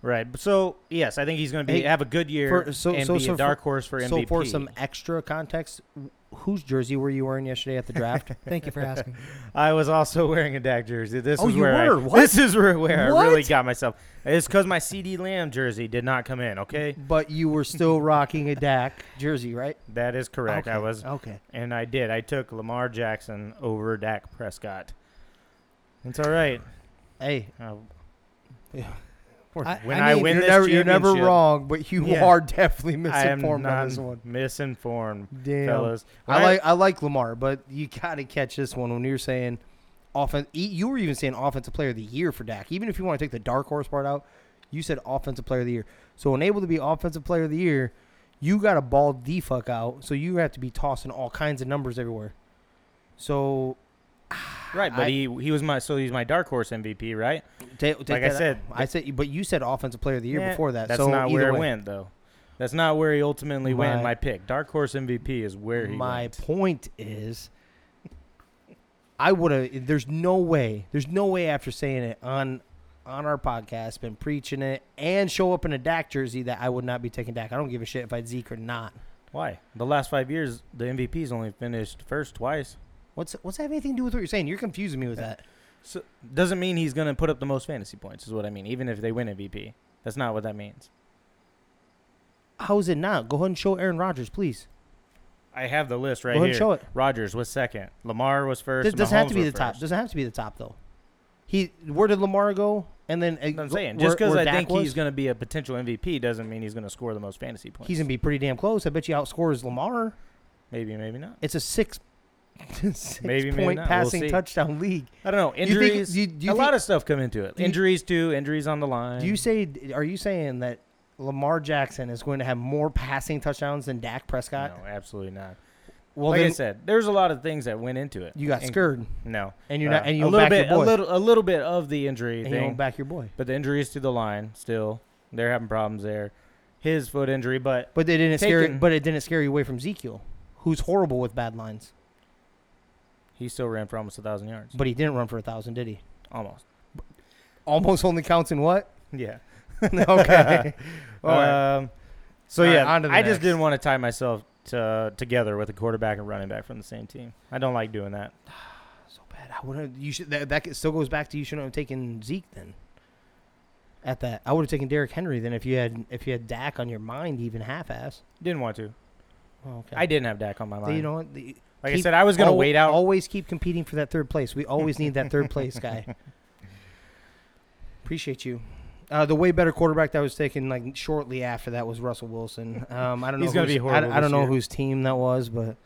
Right? So yes, I think he's going to be Hey, have a good year for- so- and so- be so a for- dark horse for MVP. So for some extra context, whose jersey were you wearing yesterday at the draft? Thank you for asking. I was also wearing a Dak jersey. This Oh, is you where I, were? What? this is where, where I really got myself. It's because my CeeDee Lamb jersey did not come in. Okay, but you were still rocking a Dak jersey, right? that is correct. I was, okay. and I did. I took Lamar Jackson over Dak Prescott. It's all right. Hey, Uh, I, When I I win you're this never, you're never wrong, but you Yeah. are definitely I am misinformed on this one. misinformed, Damn. fellas. I When like I like Lamar, but you gotta catch this one when you're saying offense. You were even saying offensive player of the year for Dak. Even if you want to take the dark horse part out, you said offensive player of the year. So unable to be offensive player of the year, you got to ball the fuck out. So you have to be tossing all kinds of numbers everywhere. So right, but I- he he was my so he's my dark horse MVP, right? Like I that- said, I said, but you said offensive player of the year Yeah, before that. That's so not where way, it went though. That's not where he ultimately went My- my pick. Dark horse MVP is where he My went. point is, I would have. There's no way. There's no way after saying it on on our podcast, been preaching it, and show up in a Dak jersey that I would not be taking Dak. I don't give a shit if I had Zeke or not. Why? The last five years, the MVP's only finished first twice. What's what's that have anything to do with what you're saying? You're confusing me with that. So doesn't mean he's gonna put up the most fantasy points. Is what I mean. Even if they win MVP, that's not what that means. How is it not? Go ahead and show Aaron Rodgers, please. I have the list right Go ahead here. and show it. Rodgers was second. Lamar was first. Does, doesn't have to be the was top. Doesn't have to be the top though. He where did Lamar go? And then uh, I'm saying where- just because where I Dak think was? he's going to be a potential MVP doesn't mean he's going to score the most fantasy points. he's gonna be pretty damn close. I bet you outscores Lamar. maybe, maybe not. It's a six, six Maybe, maybe point not. We'll passing see. touchdown league. I don't know. You think- Injuries. do you- do you a lot think- of stuff come into it. do you- Injuries too. Injuries on the line. Do you say? Are you saying that Lamar Jackson is going to have more passing touchdowns than Dak Prescott? No, absolutely not. Well, like I then said, there's a lot of things that went into it. you got And- scared, No, and you're Uh, not, and you a little back bit, your boy, a little, a little bit of the injury and you thing, don't back your boy. but the injuries to the line still, they're having problems there. His foot injury, but But they didn't scare. Taken- But it didn't scare you away from Ezekiel, who's horrible with bad lines. He still ran for almost a thousand yards, But he didn't run for a thousand, did he? almost. Almost only counts in what? Yeah. okay. Right. Um, so right, yeah, the I just didn't want to tie myself to, together with a quarterback and running back from the same team. I don't like doing that. so bad. I would have. You should. That, that still goes back to you shouldn't have taken Zeke then. At that, I would have taken Derrick Henry then if you had if you had Dak on your mind, even half-ass. Didn't want to. Oh, okay. I didn't have Dak on my mind. You know what? The- like I said, I was gonna wait out. Always keep competing for that third place. We always need that third place guy. Appreciate you. Uh, the way better quarterback that was taken like shortly after that was Russell Wilson. Um, I don't know. He's gonna be horrible I, I don't know year. whose team that was, but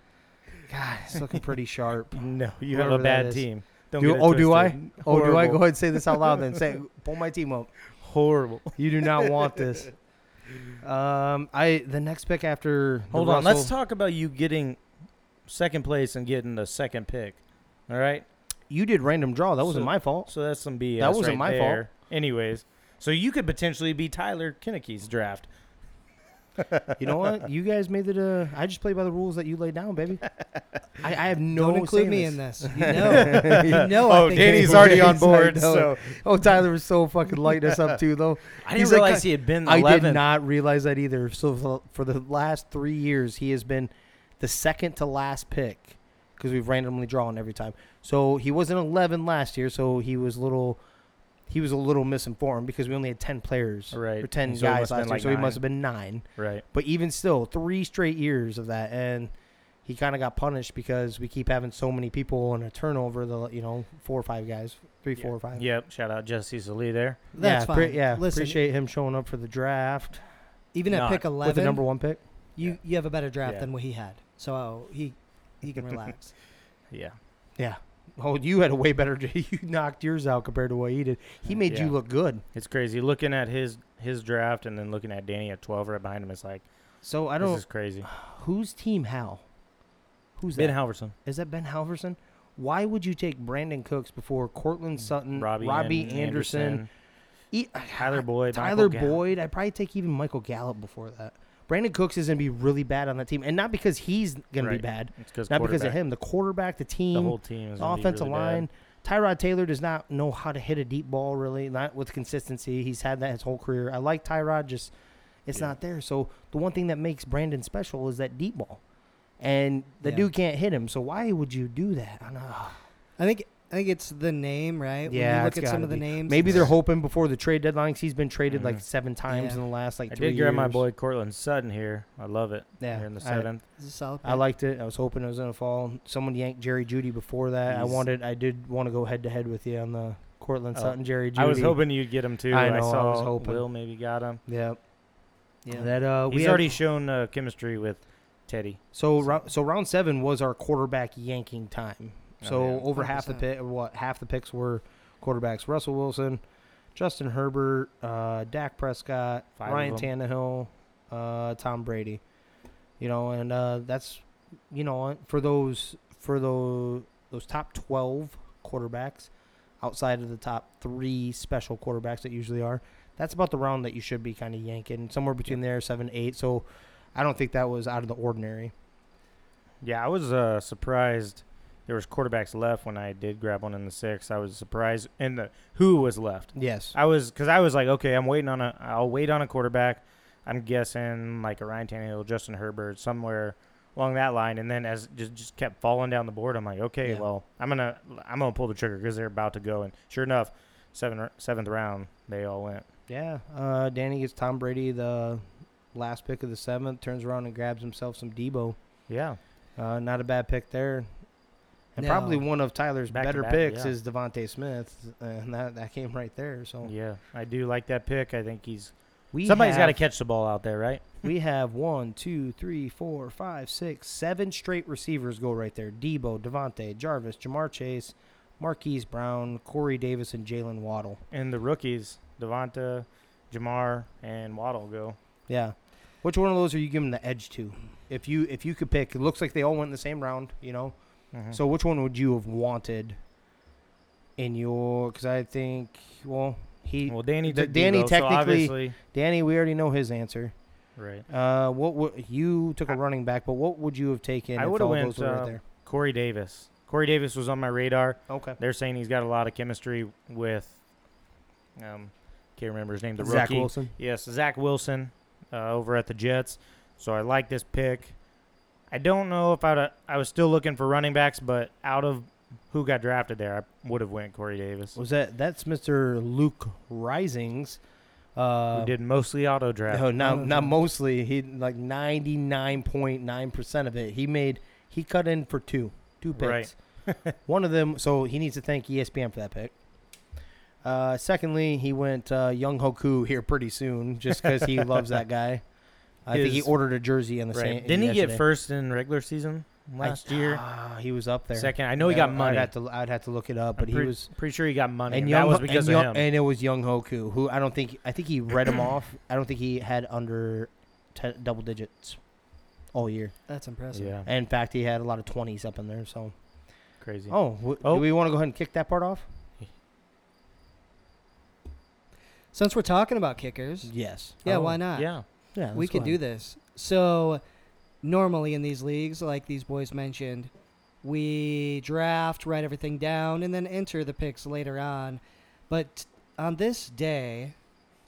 God, it's looking pretty sharp. no, you have a bad team. Don't Do, oh, do I? Oh, do I? Go ahead and say this out loud then. Say, pull my team up. Horrible. You do not want this. Um, I the next pick after. Hold on. Let's talk about you getting second place and getting the second pick. All right. You did random draw. That wasn't So- my fault. So that's some BS. That wasn't right my fault. Anyways, so you could potentially be Tyler Kinnicky's draft. You know what? You guys made it. Uh, I just play by the rules that you laid down, baby. I, I have no. Don't include me in in this. this. You know, you know. I oh, think Danny's already on board. So Oh, Tyler was so fucking lighting us up too, though. I didn't He's like, realize he had been. I did not realize that either. So for the last three years, he has been the second to last pick because we've randomly drawn every time. So he wasn't 11 last year, so he was a little. He was a little misinformed because we only had 10 players Right. or 10 So guys last year, like so he must have been nine. Right. But even still, three straight years of that, and he kind of got punished because we keep having so many people in a turnover. The you know four or five guys, three, four or five. Yep. Shout out Jesse Zalee there. That's yeah, fine. pre- yeah, Listen, appreciate him showing up for the draft even at Not pick with the number one pick. you you have a better draft Yeah. than what he had. So oh, he he can relax. Yeah. Yeah. Oh, you had a way better. You knocked yours out compared to what he did. He uh, made you look good. It's crazy looking at his his draft and then looking at Danny at 12 right behind him. It's like So I don't. This is crazy. Who's team Hal? Who's Ben that? Halverson. Is that Ben Halverson? Why would you take Brandin Cooks before Courtland Sutton, Robbie, Robbie An- Anderson, E- Tyler Boyd, Tyler Boyd. I'd probably take even Michael Gallup before that. Brandin Cooks is going to be really bad on that team, and not because he's going to be bad, It's not because of him. The quarterback, the team, The whole team is the offensive really bad. line. Tyrod Taylor does not know how to hit a deep ball really, not with consistency. He's had that his whole career. I like Tyrod, just it's Yeah. not there. So the one thing that makes Brandin special is that deep ball, and the Yeah. dude can't hit him. So why would you do that? I don't know. I think I think it's the name, right? when Yeah, you look at some of the be. names. Maybe they're hoping before the trade deadline. 'cause he's been traded like Mhm. seven times Yeah. in the last like I three did grab my boy Courtland Sutton here. I love it. Yeah, Here in the I- seventh. it's a solid I liked it. I was hoping it was gonna fall. Someone yanked Jerry Jeudy before that. I wanted. I did want to go head to head with you on the Courtland Oh, Sutton Jerry Jeudy. I was hoping you'd get him too. I know, I saw was hoping. Will maybe got him. Yeah. Yeah. That uh, we He's have- already shown uh, chemistry with Teddy. So round so round seven was our quarterback yanking time. Oh, So yeah. over half the 100%. pick, what half the picks were quarterbacks: Russell Wilson, Justin Herbert, uh, Dak Prescott, Five Ryan. Tannehill, uh, Tom Brady. You know, and uh, that's you know for those for those those top twelve quarterbacks outside of the top three special quarterbacks that usually are. That's about the round that you should be kind of yanking somewhere between there seven eight. So I don't think that was out of the ordinary. Yeah, I was uh, surprised there was quarterbacks left when I did grab one in the sixth. I was surprised and the who was left. Yes. I was because I was like, okay, I'm waiting on a. I'll wait on a quarterback. I'm guessing like a Ryan Tannehill, Justin Herbert, somewhere along that line, and then as just just kept falling down the board, I'm like, okay, Yeah. well, I'm gonna I'm gonna pull the trigger because they're about to go, and sure enough, seven seventh round, they all went. Yeah. Uh, Danny gets Tom Brady the last pick of the seventh, turns around and grabs himself some Deebo. Yeah, Uh, not a bad pick there. And probably one of Tyler's Back better back, picks yeah. is DeVonta Smith, and that, that came right there. So yeah, I do like that pick. I think he's we somebody's got to catch the ball out there, right? we have one, two, three, four, five, six, seven straight receivers go right there. Deebo, DeVonta, Jarvis, Ja'Marr Chase, Marquise Brown, Corey Davis, and Jaylen Waddle. And the rookies, DeVonta, Ja'Marr, and Waddle go. Yeah. Which one of those are you giving the edge to? If you if you could pick, it looks like they all went in the same round, you know. Mhm. So which one would you have wanted in your? Because I think, well, he well, Danny took Danny Deebo, so technically- obviously, Danny, we already know his answer. right. Uh, what would you took a running back, but what would you have taken? I would've all went, were right uh, there. Corey Davis. Corey Davis was on my radar. Okay. They're saying he's got a lot of chemistry with, um, can't remember his name. The Zach rookie. Wilson. Yes, Zach Wilson, uh, over at the Jets. So I like this pick. I don't know if I'd I was still looking for running backs, but out of who got drafted there, I would have went Corey Davis, Was that that's Mr. Luke Risings? Uh, who did mostly auto draft. No, not Oh, not mostly. He like ninety nine point nine percent of it. He made he cut in for two two picks. Right. One of them, so he needs to thank ESPN for that pick. Uh, secondly, he went uh, Younghoe Koo here pretty soon, just because he loves that guy. I think he ordered a jersey in the Right. same. Didn't he get first in regular season? last I- year. ah, he was up there. Second, I know he got I'd money. have to I'd have to look it up, but I'm he pre- was pretty sure he got money. and And young that was because and of young, him. and it was Younghoe Koo who I don't think I think he read him off. I don't think he had under ten, double digits all year. That's impressive. yeah, And in fact, he had a lot of twenties up in there. So crazy. oh, w- Oh. do we want to go ahead and kick that part off? Since we're talking about kickers, Yes. yeah, Oh, why not? Yeah, Yeah, we let's could do this. So, normally in these leagues, like these boys mentioned, we draft, write everything down, and then enter the picks later on. But on this day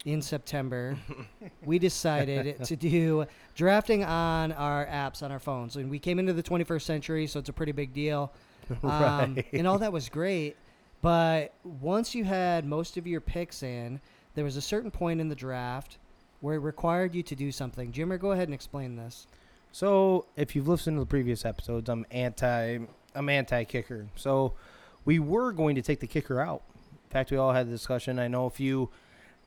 in September, we decided to do drafting on our apps on our phones. And we came into the 21st century, so it's a pretty big deal. Um, right. and all that was great. But once you had most of your picks in, there was a certain point in the draft where it required you to do something. Jimmer, go ahead and explain this. So, if you've listened to the previous episodes, I'm anti I'm anti kicker. So, we were going to take the kicker out. In fact, we all had the discussion. I know a few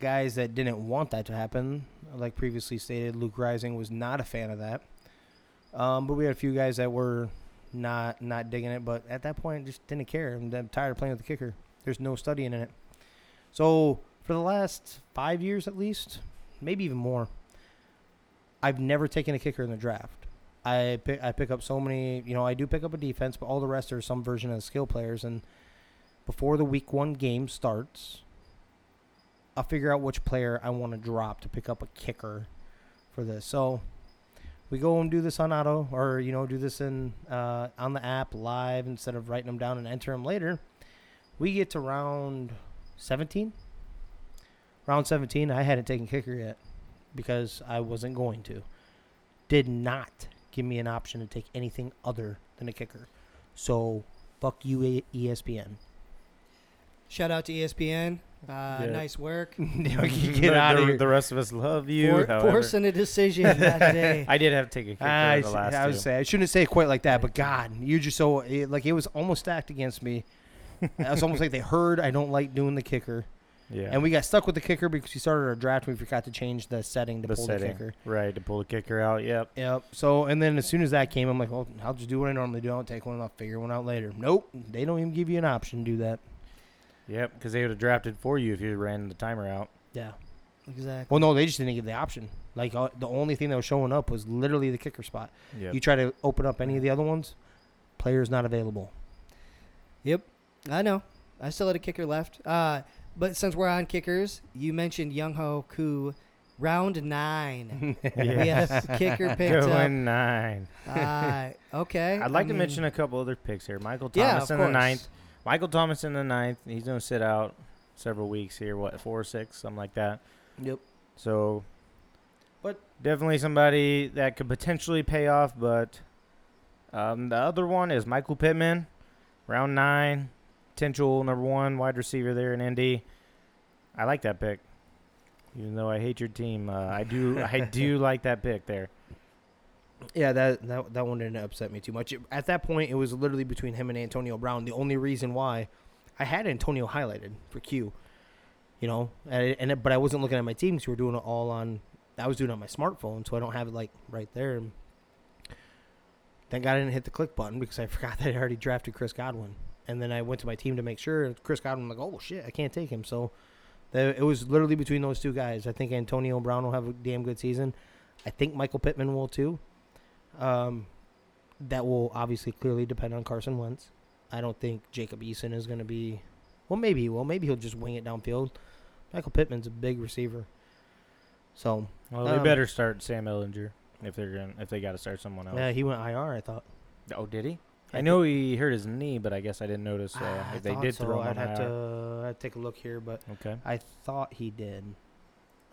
guys that didn't want that to happen. Like previously stated, Luke Rising was not a fan of that. Um, but we had a few guys that were not not digging it. But at that point, just didn't care. I'm, I'm tired of playing with the kicker. There's no studying in it. So for the last five years at least, maybe even more, I've never taken a kicker in the draft. I pick I pick up so many, you know, I do pick up a defense, but all the rest are some version of skill players. And before the week one game starts, I'll figure out which player I want to drop to pick up a kicker for this. So we go and do this on auto, or you know, do this in uh, on the app live instead of writing them down and enter them later. We get to round seventeen. Round seventeen, I hadn't taken kicker yet because I wasn't going to. Did not give me an option to take anything other than a kicker. So fuck you, E- ESPN. Shout out to ESPN. Uh, Yeah. Nice work. Get the, out of here. The rest of us love you. For, however. forcing a decision that day. I did have to take a kicker I, in the last I would two. say I shouldn't say it quite like that, but God, you're just so like it was almost stacked against me. it's almost like they heard I don't like doing the kicker, Yeah, and we got stuck with the kicker because we started our draft. and We forgot to change the setting to the pull setting the kicker. right to pull the kicker out. Yep. Yep. So and then as soon as that came, I'm like, well, I'll just do what I normally do. I'll take one and I'll figure one out later. Nope, they don't even give you an option to do that. Yep, because they would have drafted for you if you ran the timer out. Yeah. exactly. Well, no, they just didn't give the option. Like uh, the only thing that was showing up was literally the kicker spot. Yep. You try to open up any of the other ones, players not available. Yep. I know. I still had a kicker left. Uh, but since we're on kickers, you mentioned Younghoe Koo, round nine. A kicker picked up. Going nine. Uh, okay. I'd like I to mean, mention a couple other picks here. Michael Yeah, Thomas of in the ninth. Michael Thomas in the ninth. He's going to sit out several weeks here. What, four or six? Something like that. Yep. So, But- definitely somebody that could potentially pay off. But um, the other one is Michael Pittman, round nine, potential number one wide receiver there in Indy. I like that pick, even though I hate your team. Uh, I do, I do like that pick there. Yeah, that, that that one didn't upset me too much. It- at that point, it was literally between him and Antonio Brown. The only reason why I had Antonio highlighted for Q, you know, and, and it- but I wasn't looking at my team because we were doing it all on. I was doing it on my smartphone, so I don't have it like right there. Thank God I didn't hit the click button because I forgot that I already drafted Chris Godwin, and then I went to my team to make sure. Chris Godwin, I'm like, oh shit, I can't take him. So, the, it was literally between those two guys. I think Antonio Brown will have a damn good season. I think Michael Pittman will too. Um, that will obviously clearly depend on Carson Wentz. I don't think Jacob Eason is going to be. Well, maybe he will. Maybe he'll just wing it downfield. Michael Pittman's a big receiver. So Well, they Um, better start Sam Ehlinger if they're going to if they got to start someone else. yeah, he went IR. I thought. Oh, did he? I I know he hurt his knee, but I guess I didn't notice uh, Ah, I if they did so. throw him I'd have to. I'd take a look here, but Okay. I thought he did.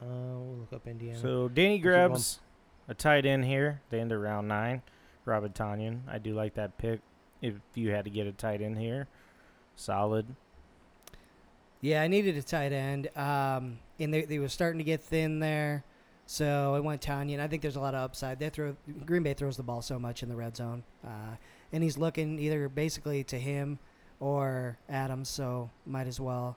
Uh, we'll look up Indiana. So Danny grabs a tight end here. The end of round nine. Robert Tonyan. I do like that pick. If you had to get a tight end here, solid. Yeah, I needed a tight end. Um, and they, they were starting to get thin there. So I went Tonyan, and I think there's a lot of upside. They throw Green Bay throws the ball so much in the red zone, uh, and he's looking either basically to him or Adams, so might as well.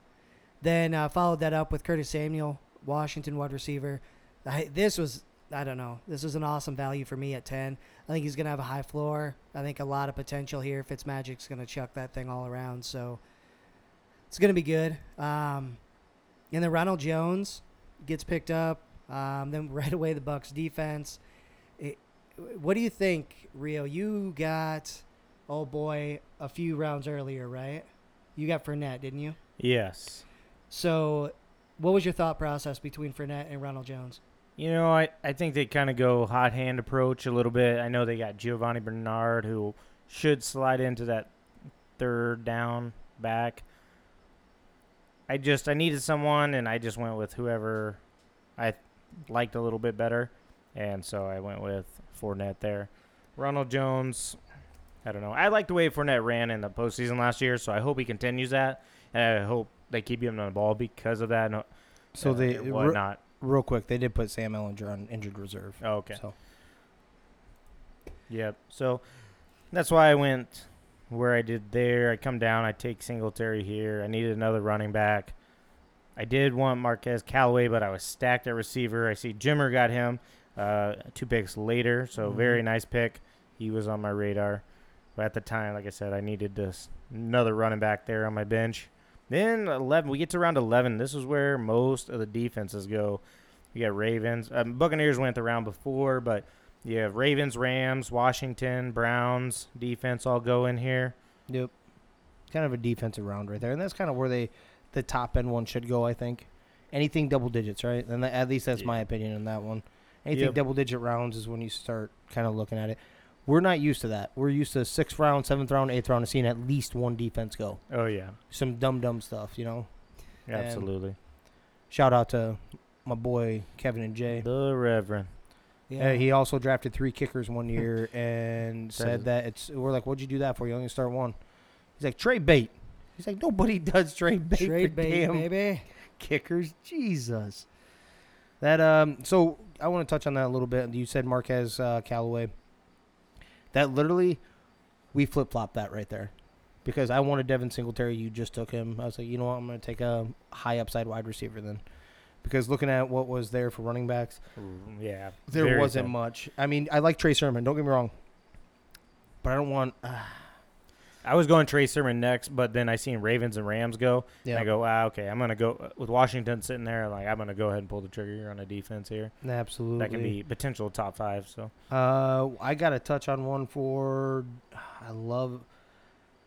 Then uh, followed that up with Curtis Samuel, Washington wide receiver. I, this was I don't know. This was an awesome value for me at 10. I think he's going to have a high floor. I think a lot of potential here. Fitzmagic's going to chuck that thing all around. So it's going to be good. Um, and then Ronald Jones gets picked up. Um, then right away, the Bucs defense. What do you think, Rio? You got, oh boy, a few rounds earlier, right? You got Fournette, didn't you? Yes. So, what was your thought process between Fournette and Ronald Jones? You know, I, I think they kind of go hot hand approach a little bit. I know they got Giovani Bernard who should slide into that third down back. I just I needed someone and I just went with whoever I liked a little bit better, and so I went with Fournette there. Ronald Jones, I don't know. I like the way Fournette ran in the postseason last year, so I hope he continues that, and I hope they keep him on the ball because of that. So uh, they re- whatnot. real quick, they did put Sam Ehlinger on injured reserve. Oh, okay. So Yep. So that's why I went where I did there. I come down. I take Singletary here. I needed another running back. I did want Marquez Callaway, but I was stacked at receiver. I see Jimmer got him uh, two picks later, so Mhm. very nice pick. He was on my radar. But at the time, like I said, I needed this another running back there on my bench. Then 11, we get to round 11. This is where most of the defenses go. You got Ravens. Um, Buccaneers went the round before, but you have Ravens, Rams, Washington, Browns defense all go in here. Yep. Kind of a defensive round right there, and that's kind of where they, the top end one should go. I think. Anything double digits, right? And at least that's my opinion on that one. Anything Yep. double digit rounds is when you start kind of looking at it. We're not used to that. We're used to sixth round, seventh round, eighth round, and seeing at least one defense go. Oh yeah, Some dumb dumb stuff, you know. Absolutely. Shout out to my boy Kevin and Jay. The Reverend. Uh, he also drafted three kickers one year and said that it's. We're like, what'd you do that for? You only start one. He's like trade bait. He's like nobody does trade bait. Trade for bait, damn baby. kickers. Jesus. That um. So I want to touch on that a little bit. You said Marquez uh, Callaway. That literally, we flip flopped that right there, because I wanted Devin Singletary. You just took him. I was like, you know what? I'm going to take a high upside wide receiver then, because looking at what was there for running backs, Mm, Yeah, there wasn't much. I mean, I like Trey Sermon. Don't get me wrong, but I don't want. Uh, I was going Trey Sermon next, but then I seen Ravens and Rams go. yeah, And I go, ah, okay, I'm gonna go with Washington sitting there. Like I'm gonna go ahead and pull the trigger on a defense here. absolutely. That can be potential top five. So Uh, I got to touch on one for. I love.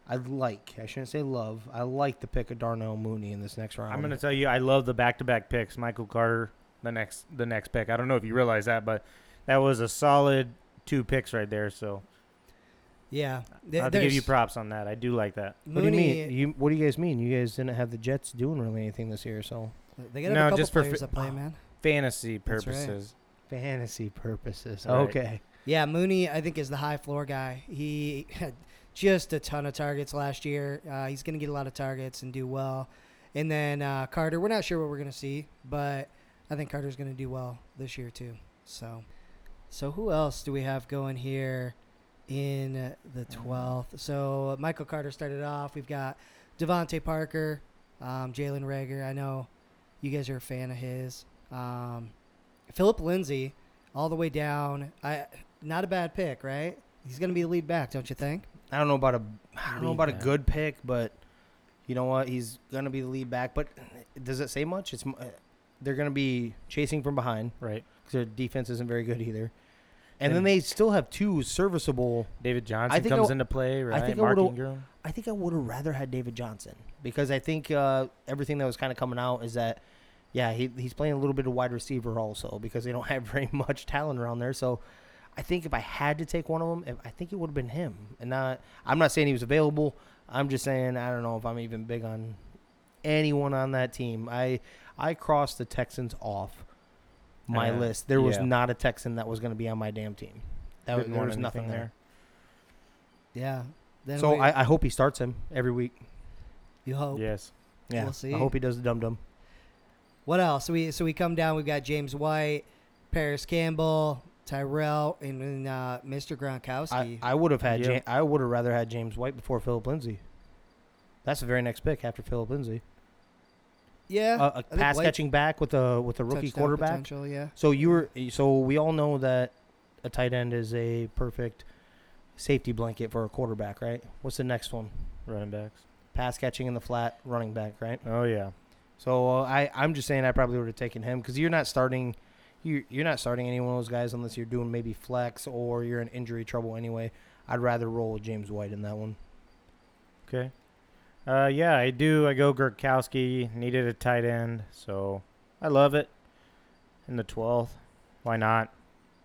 I like. I shouldn't say love. I like the pick of Darnell Mooney in this next round. I'm gonna tell you, I love the back-to-back picks. Michael Carter, the next, the next pick. I don't know if you realize that, but that was a solid two picks right there. So Yeah. I have to give you props on that. I do like that. What do you mean? You what do you guys mean? You guys didn't have the Jets doing really anything this year, so They got a No, couple just for players fi- that play, man. Fantasy That's right. purposes. fantasy purposes. Right. Okay. Yeah, Mooney, I think, is the high floor guy. He had just a ton of targets last year. Uh, he's going to get a lot of targets and do well. And then uh, Carter, we're not sure what we're going to see, but I think Carter's going to do well this year too. So, so who else do we have going here in the twelfth? So Michael Carter started off. We've got DeVante Parker, um, Jalen Reagor. I know you guys are a fan of his. Um, Phillip Lindsay, all the way down. I not a bad pick, right? He's going to be the lead back, don't you think? I don't know about a. I don't know Lead about a good pick, but you know what? He's gonna be the lead back. But does it say much? It's uh, they're gonna be chasing from behind Right. because their defense isn't very good either. And then they still have two serviceable David Johnson think comes w- into play, right? think I Mark would've- Ingram. I think I would have rather had David Johnson because I think uh, everything that was kind of coming out is that, yeah, he, he's playing a little bit of wide receiver also because they don't have very much talent around there. So I think if I had to take one of them, if, I think it would have been him. And not, I'm not saying he was available. I'm just saying I don't know if I'm even big on anyone on that team. I I crossed the Texans off my Uh, list. There was yeah. not a Texan that was going to be on my damn team. That was, there was nothing anything there. Yeah. Then So we- I, I hope he starts him every week. you hope. Yes. Yeah, We'll see. I hope he does the dum dum. What else? So we so we come down. We've got James White, Parris Campbell, Tyrell, and, then, uh, Mr. Gronkowski. I, I would have had Yeah. Ja- I would have rather had James White before Phillip Lindsay. That's the very next pick after Phillip Lindsay. Yeah, a, a pass White- catching back with a with a rookie touchdown quarterback. potential, yeah. So you were so we all know that a tight end is a perfect safety blanket for a quarterback, right? What's the next one? Running backs. Pass catching in the flat, running back, right? Oh yeah. So uh, I I'm just saying I probably would have taken him because you're not starting. You you're not starting any one of those guys unless you're doing maybe flex or you're in injury trouble anyway. I'd rather roll with James White in that one. Okay. Uh, yeah, I do. I go Gronkowski. Needed a tight end, so I love it. In the twelfth, why not?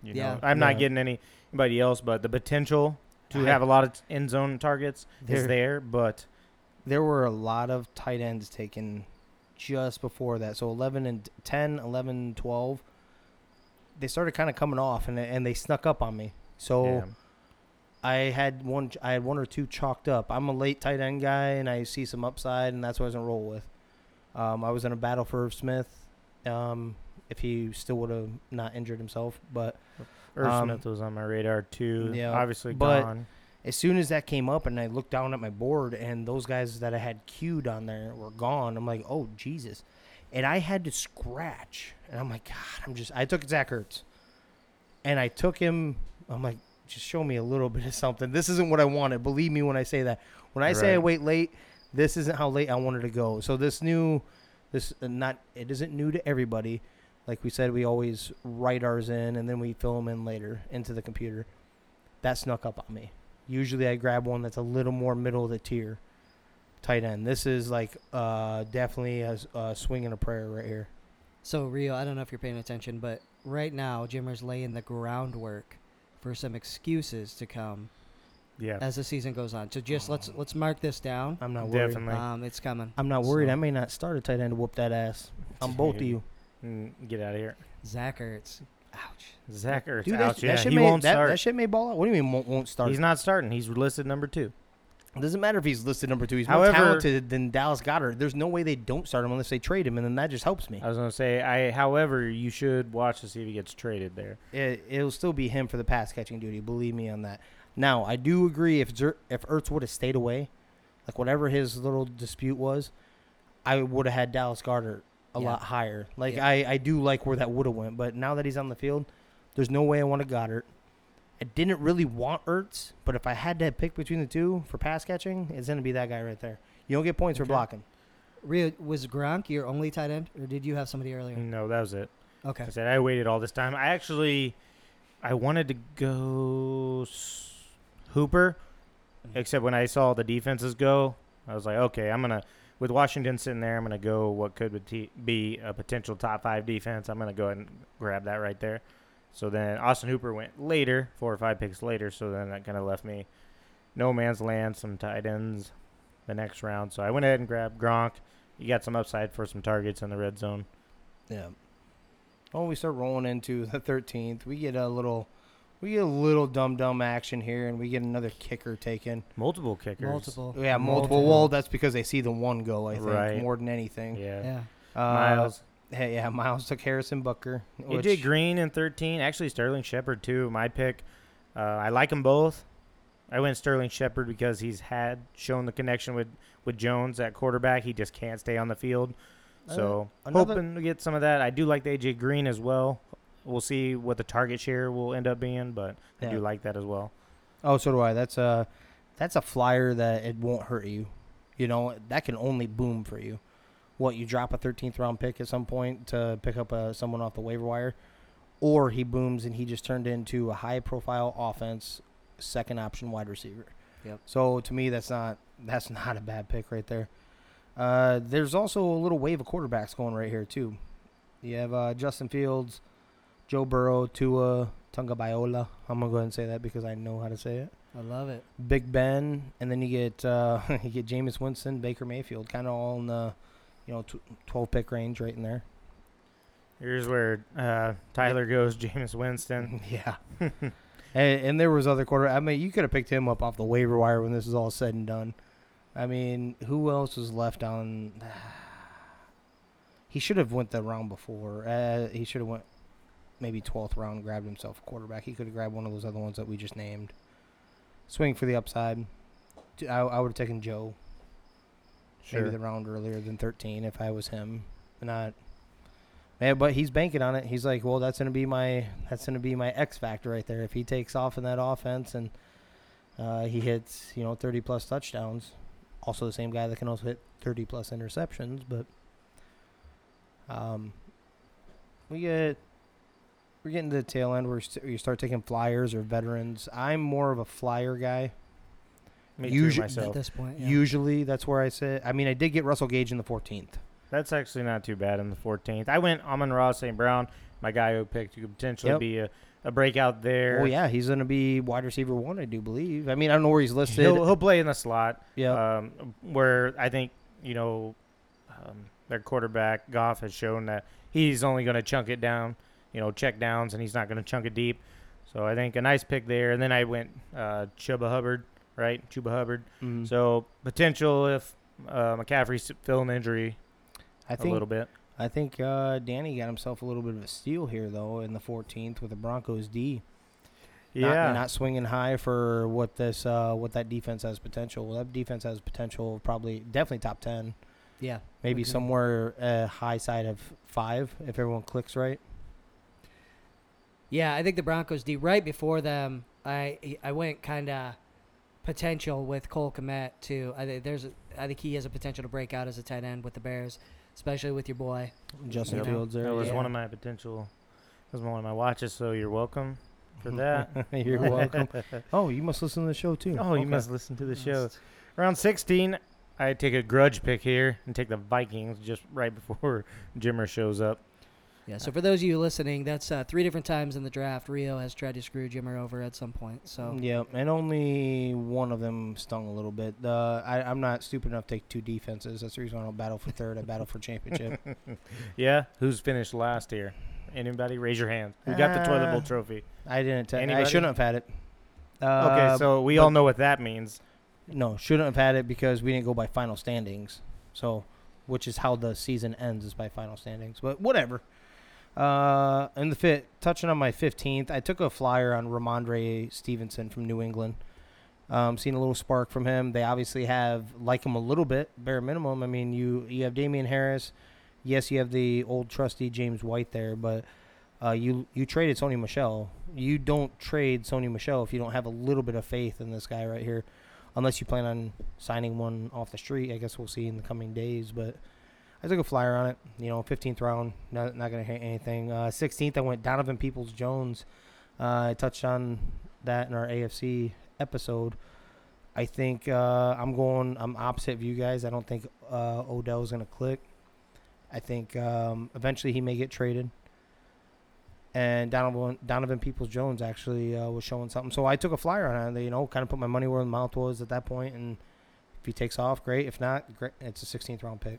You Yeah. know, I'm Yeah. not getting any- anybody else, but the potential to I- have a lot of end zone targets There- is there. But There were a lot of tight ends taken just before that. So 11 and 10, 11, 12. They started kind of coming off and and they snuck up on me. So yeah. I had one I had one or two chalked up. I'm a late tight end guy and I see some upside and that's what I was gonna roll with. Um, I was in a battle for Irv Smith, um, if he still would have not injured himself. But Irv um, Smith was on my radar too. yeah, obviously but- gone. as soon as that came up and I looked down at my board and those guys that I had queued on there were gone, I'm like, oh Jesus. And I had to scratch. And I'm like, God, I'm just I took Zach Ertz. And I took him I'm like, just show me a little bit of something. This isn't what I wanted. Believe me when I say that. When I say I wait late, this isn't how late I wanted to go. So this new this uh, not it isn't new to everybody. Like we said, we always write ours in and then we fill them in later into the computer. That snuck up on me. Usually I grab one that's a little more middle of the tier tight end. This is like uh, definitely a swing and a prayer right here. So Rio, I don't know if you're paying attention, but right now Jimmer's laying the groundwork for some excuses to come Yeah, as the season goes on. So just let's let's mark this down. I'm not worried. definitely. Um, it's coming. I'm not worried. So- I may not start a tight end to whoop that ass. I'm both of you. Mm, get out of here, Zach Ertz. Ouch. Zach Ertz. Dude, ouch, that, yeah, that shit he may, won't that, start. that shit may ball out. What do you mean won't, won't start? He's not starting. He's listed number two. It doesn't matter if he's listed number two. He's more However- talented than Dallas Goedert. There's no way they don't start him unless they trade him, and then that just helps me. I was gonna say, I. However, you should watch to see if he gets traded there. It, it'll still be him for the pass catching duty. Believe me on that. Now, I do agree if Zer, if Ertz would have stayed away, like whatever his little dispute was, I would have had Dallas Goedert a Yeah. lot higher. Like Yeah. I, I do like where that would have went, but now that he's on the field, there's no way I wanted Goedert. I didn't really want Ertz, but if I had to pick between the two for pass catching, it's gonna be that guy right there. You don't get points for Okay. blocking. Rio, was Gronk your only tight end, or did you have somebody earlier? No, that was it. Okay. I said I waited all this time. I actually, I wanted to go s- Hooper, mm-hmm. except when I saw the defenses go, I was like, okay, I'm gonna. With Washington sitting there, I'm gonna go what could be- be a potential top five defense. I'm gonna go ahead and grab that right there. So then Austin Hooper went later, four or five picks later. So then that kind of left me no man's land, some tight ends the next round. So I went ahead and grabbed Gronk. You got some upside for some targets in the red zone. Yeah. Well, we start rolling into the 13th. We get a little, we get a little dumb dumb action here, and we get another kicker taken. Multiple kickers. Multiple. Yeah, multiple. Multiple. Well, that's because they see the one go. I think Right. more than anything. Yeah. Yeah. Uh, Miles. Hey, yeah, Miles took Harrison Butker. AJ which- Green in 13. Actually, Sterling Shepard, too. My pick. Uh, I like them both. I went Sterling Shepard because he's had shown the connection with, with Jones at quarterback. He just can't stay on the field. So, Uh, another- hoping to get some of that. I do like the AJ Green as well. We'll see what the target share will end up being, but I do like that as well. Oh, so do I. That's a, that's a flyer that it won't hurt you. You know that can only boom for you. What you drop a 13th round pick at some point to pick up a, someone off the waiver wire, or he booms and he just turned into a high profile offense, second option wide receiver. Yep. So to me, that's not that's not a bad pick right there. Uh, there's also a little wave of quarterbacks going right here too. You have uh, Justin Fields, Joe Burrow, Tua, Tagovailoa. I'm gonna go ahead and say that because I know how to say it. I love it. Big Ben, and then you get uh, you get Jameis Winston, Baker Mayfield, kind of all in the you know tw- 12 pick range right in there. Here's where uh, Tyler goes Jameis Winston. yeah. and, and there was other quarter. I mean, you could have picked him up off the waiver wire when this is all said and done. I mean, who else was left on? He should have went the round before. Uh, he should have went maybe 12th round, grabbed himself a quarterback. He could have grabbed one of those other ones that we just named. Swing for the upside. I, I would have taken Joe. Sure. Maybe the round earlier than 13 if I was him. not. Yeah, but he's banking on it. He's like, well, that's gonna be my that's gonna be my X factor right there. If he takes off in that offense and uh, he hits, you know, 30 plus touchdowns. Also, the same guy that can also hit 30 plus interceptions. But um, we get we're getting to the tail end where you start taking flyers or veterans. I'm more of a flyer guy. Me Usu- too At this point, yeah. Usually, that's where I sit. I mean, I did get Russell Gage in the 14th. That's actually not too bad in the 14th. I went Amon-Ra St. Brown, my guy who picked, who could potentially Yep. be a, a breakout there. Oh yeah, he's gonna be wide receiver one, I do believe. I mean, I don't know where he's listed. He'll, he'll play in the slot. yeah, um, where I think you know um, their quarterback Goff has shown that he's only going to chunk it down, you know, check downs, and he's not going to chunk it deep. So I think a nice pick there. And then I went uh, Chuba Hubbard, right? Chuba Hubbard. Mhm. So potential if uh, McCaffrey's feeling injury I a think a little bit. I think uh, Danny got himself a little bit of a steal here though in the 14th with the Broncos D. Not, Yeah, not swinging high for what this uh, what that defense has potential. That defense has potential, probably definitely top 10, yeah. maybe Agreed. somewhere uh, high side of five if everyone clicks right. Yeah, I think the Broncos D. Right before them, I I went kind of potential with Cole Kmet too. I think there's a, I think he has a potential to break out as a tight end with the Bears, especially with your boy. Justin You know, Fields there. that was yeah. one of my potential. That was one of my watches. So you're welcome for that. You're welcome. Oh, you must listen to the show too. Oh, you must listen to the show. Round 16, I take a grudge pick here and take the Vikings just right before Jimmer shows up. Yeah. So for those of you listening, that's uh, three different times in the draft. Rio has tried to screw Jimmer over at some point. So Yeah, and only one of them stung a little bit. Uh, I, I'm not stupid enough to take two defenses. That's the reason I don't battle for third. I battle for championship. Yeah, who's finished last here? Anybody? Raise your hand. Who got the toilet bowl Uh, trophy? I didn't. ta- I Anybody? shouldn't have had it. Okay, Uh, so we all know what that means. no, shouldn't have had it because we didn't go by final standings. So, which is how the season ends is by final standings. But whatever. Uh, in the fit, touching on my 15th, I took a flyer on Rhamondre Stevenson from New England. Um, seen a little spark from him. They obviously have like him a little bit, bare minimum. I mean, you you have Damien Harris. Yes, you have the old trusty James White there, but uh, you you traded Sony Michel. You don't trade Sony Michel if you don't have a little bit of faith in this guy right here, unless you plan on signing one off the street. I guess we'll see in the coming days, but. I took a flyer on it. You know, 15th round, not not gonna hit anything. Uh, 16th, I went Donovan Peoples Jones. Uh, I touched on that in our AFC episode. I think uh, I'm going. I'm opposite of you guys. I don't think uh, Odell's gonna click. I think um, eventually he may get traded. And Donovan Donovan Peoples Jones actually uh, was showing something, so I took a flyer on it. You know, kind of put my money where the mouth was at that point, and if he takes off, great. If not, great. It's a 16th round pick.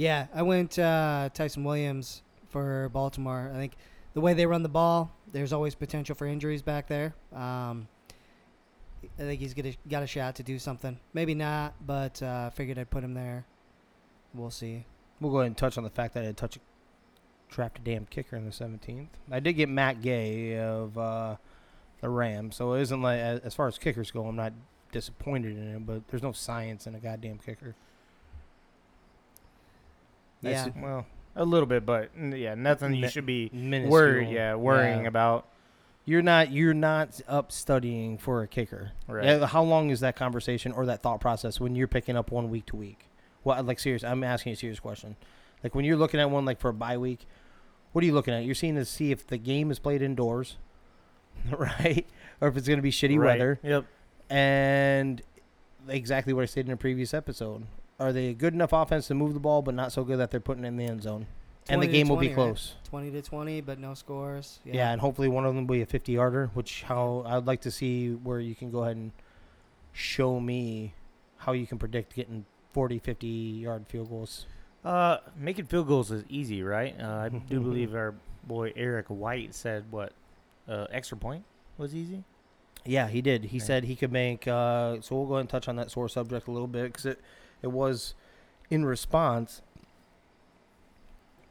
Yeah, I went uh, Ty'Son Williams for Baltimore. I think the way they run the ball, there's always potential for injuries back there. Um, I think he's gonna, got a shot to do something. Maybe not, but uh, figured I'd put him there. We'll see. We'll go ahead and touch on the fact that I touch trapped a damn kicker in the 17th. I did get Matt Gay of uh, the Rams, so it isn't like as far as kickers go, I'm not disappointed in him. But there's no science in a goddamn kicker. Yeah. That's Well, a little bit, but yeah, nothing you should be minuscule. worried. Yeah, worrying Yeah. about. You're not you're not up studying for a kicker. Right. How long is that conversation or that thought process when you're picking up one week to week? Well, like serious, I'm asking a serious question. Like when you're looking at one like for a bye week, what are you looking at? You're seeing to see if the game is played indoors, right? Or if it's going to be shitty Right. weather. Yep. And exactly what I said in a previous episode. Are they a good enough offense to move the ball, but not so good that they're putting it in the end zone? And the 20 game will be 20, right? close. Twenty to twenty, but no scores. Yeah. and hopefully one of them will be a 50 yarder, which how I'd like to see where you can go ahead and show me how you can predict getting 40, 50 yard field goals. Uh, making field goals is easy, right? Uh, I do believe our boy Eric White said what, uh, extra point was easy. Yeah, he did. He Okay. said he could make. Uh, so we'll go ahead and touch on that sore subject a little bit because it, it was in response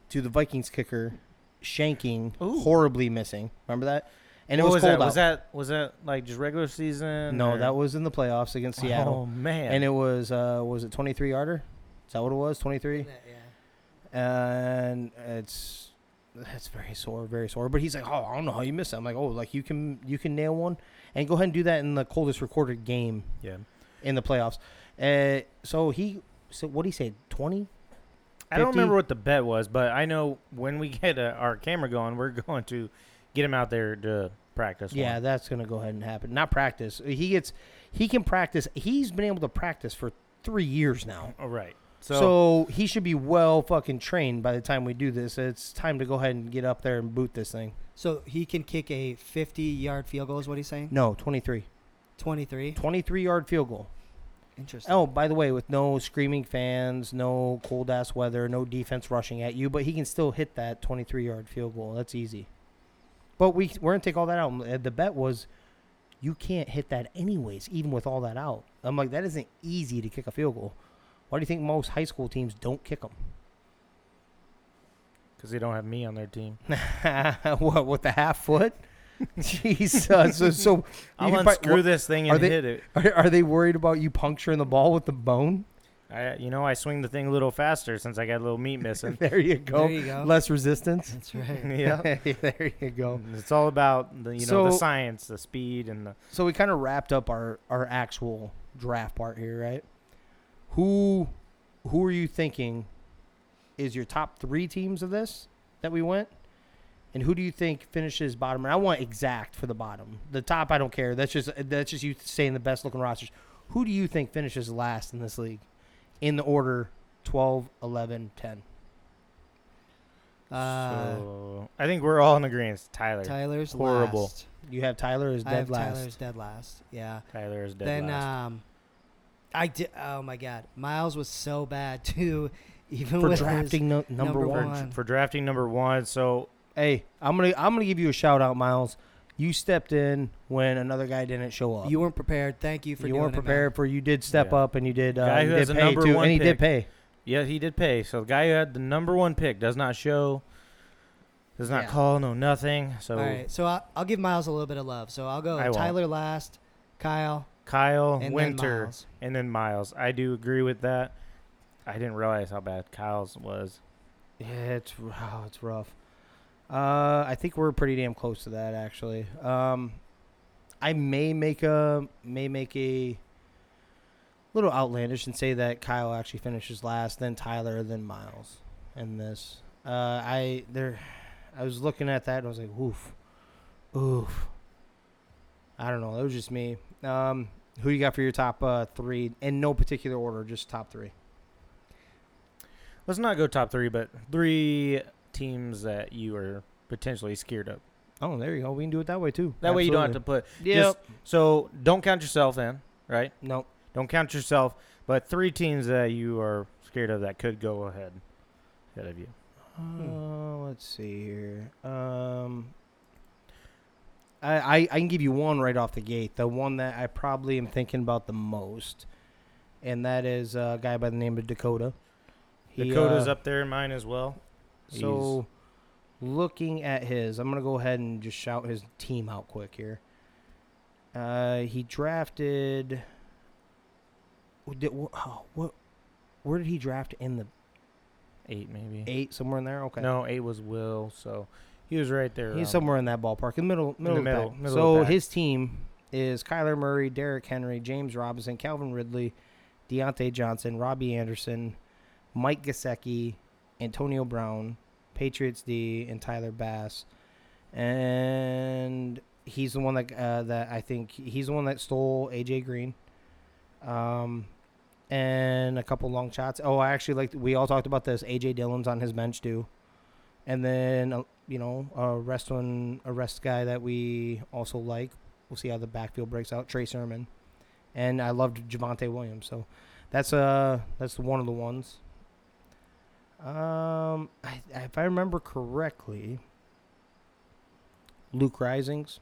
to the Vikings kicker shanking Ooh. horribly missing. Remember that? And it What was, was cold that? out. Was that was that like just regular season? no, or- that was in the playoffs against Seattle. Oh man! and it was uh was it 23 yarder? Is that what it was? 23. Yeah. and it's that's very sore, very sore. But he's like, oh, I don't know how you missed that. I'm like, oh, like you can you can nail one, and go ahead and do that in the coldest recorded game Yeah. in the playoffs. Uh, so he, so what do he say? Twenty? I don't 50? remember what the bet was, but I know when we get uh, our camera going, we're going to get him out there to practice. Yeah, one. that's gonna go ahead and happen. Not practice. He gets, he can practice. He's been able to practice for three years now. All right. So, So, he should be well fucking trained by the time we do this. It's time to go ahead and get up there and boot this thing. So he can kick a 50 yard field goal, is what he's saying? No, 23. 23. 23 yard field goal. Interesting. Oh, by the way, with no screaming fans, no cold ass weather, no defense rushing at you, but he can still hit that 23 yard field goal. That's easy. But we we're gonna take all that out. The bet was you can't hit that anyways, even with all that out. I'm like, that isn't easy to kick a field goal. Why do you think most high school teams don't kick them? because they don't have me on their team, what with the half foot? Jesus. So, so I'll you can unscrew pro- this thing are and they- hit it. are, are they worried about you puncturing the ball with the bone? I, you know, I swing the thing a little faster since I got a little meat missing. there you go. There you go. Less resistance. That's right. yeah. there you go. It's all about the you know the science, the speed, and the So we kind of wrapped up our our actual draft part here, right? Who who are you thinking is your top three teams of this that we went? And who do you think finishes bottom? And I want exact for the bottom. The top, I don't care. That's just that's just you saying the best looking rosters. Who do you think finishes last in this league, in the order 12, 11, 10? Uh, so I think we're all in agreement. Tyler. Tyler's horrible. last. You have Tyler is as I dead have last. Tyler's dead last. Yeah. Tyler is dead then last. um, I did. Oh my God, Miles was so bad too. Even for with drafting no, number, number one. for, one. for drafting number one. So Hey, I'm gonna I'm gonna give you a shout out, Miles. You stepped in when another guy didn't show up. You weren't prepared. Thank you for You doing weren't it, man. prepared for you did step Yeah. up and you did uh, Guy you who did has a pay number too, one and he did pick. pay. yeah, he did pay. So the guy who had the number one pick does not show, does not Yeah. call, no nothing. So All right, so I'll, I'll give Miles a little bit of love. So I'll go I won't. Tyler last, Kyle, Kyle and Winter then Miles. and then Miles. I do agree with that. I didn't realize how bad Kyle's was. Yeah, it's wow, it's rough. Uh, I think we're pretty damn close to that actually. Um, I may make a may make a little outlandish and say that Kyle actually finishes last, then Tyler, then Miles, and this. Uh, I there, I was looking at that and I was like, oof, oof. I don't know. That was just me. Um, who you got for your top uh, three in no particular order, just top three. Let's not go top three, but three teams that you are potentially scared of. Oh, there you go. We can do it that way too. That way you don't have to put. Yep. Just, so don't count yourself in, right? Nope. Don't count yourself, but three teams that you are scared of that could go ahead ahead of you. Uh, let's see here. Um, I, I I can give you one right off the gate. The one that I probably am thinking about the most, and that is a guy by the name of Dakota. He, Dakota's uh, up there in mine as well. So, looking at his, I'm gonna go ahead and just shout his team out quick here. Uh, he drafted. Did, oh, what? Where did he draft in the eight maybe. eight? Somewhere in there. Okay. No, eight was Will, so he was right there. He's um, somewhere in that ballpark, in the middle, middle, the of the middle- middle so his team is Kyler Murray, Derrick Henry, James Robinson, Calvin Ridley, Diontae Johnson, Robbie Anderson, Mike Gesicki, Antonio Brown, Patriots D, and Tyler Bass. And he's the one that uh, that I think he's the one that stole AJ Green. Um, and a couple long shots. Oh, I actually like. We all talked about this. AJ Dillon's on his bench too. And then uh, you know a rest one, a rest guy that we also like. We'll see how the backfield breaks out. Trey Sermon, and I loved Javonte Williams. So that's uh that's one of the ones. Um, I, if I remember correctly, Luke Risings.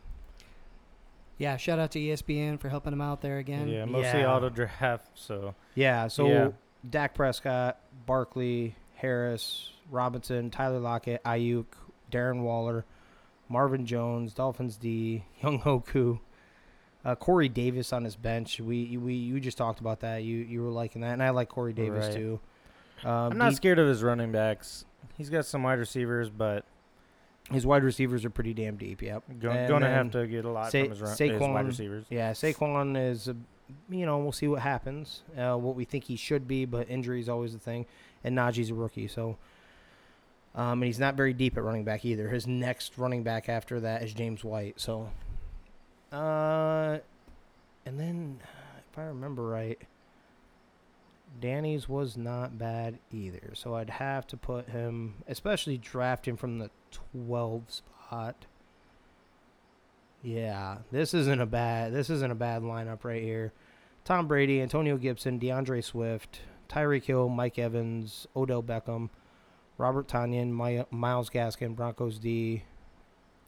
Yeah, shout out to ESPN for helping him out there again. yeah, mostly Yeah. auto draft. So Yeah, so Yeah. Dak Prescott, Barkley, Harris, Robinson, Tyler Lockett, Aiyuk, Darren Waller, Marvin Jones, Dolphins D, Younghoe Koo, uh, Corey Davis on his bench. We we you just talked about that. You you were liking that, and I like Corey Davis Right. too. Um, I'm not D- scared of his running backs. He's got some wide receivers, but his wide receivers are pretty damn deep. Yep. go, going to have to get a lot Sa- from his, run, his wide receivers. Yeah, Saquon is, a, you know, we'll see what happens. Uh, what we think he should be, but injury is always the thing. And Najee's a rookie, so. Um, and he's not very deep at running back either. His next running back after that is James White. So, uh, and then if I remember right, Danny's was not bad either. So I'd have to put him, especially draft him from the 12 spot. Yeah, this isn't a bad this isn't a bad lineup right here. Tom Brady, Antonio Gibson, D'Andre Swift, Tyreek Hill, Mike Evans, Odell Beckham, Robert Tonyan, My, Myles Gaskin, Broncos D.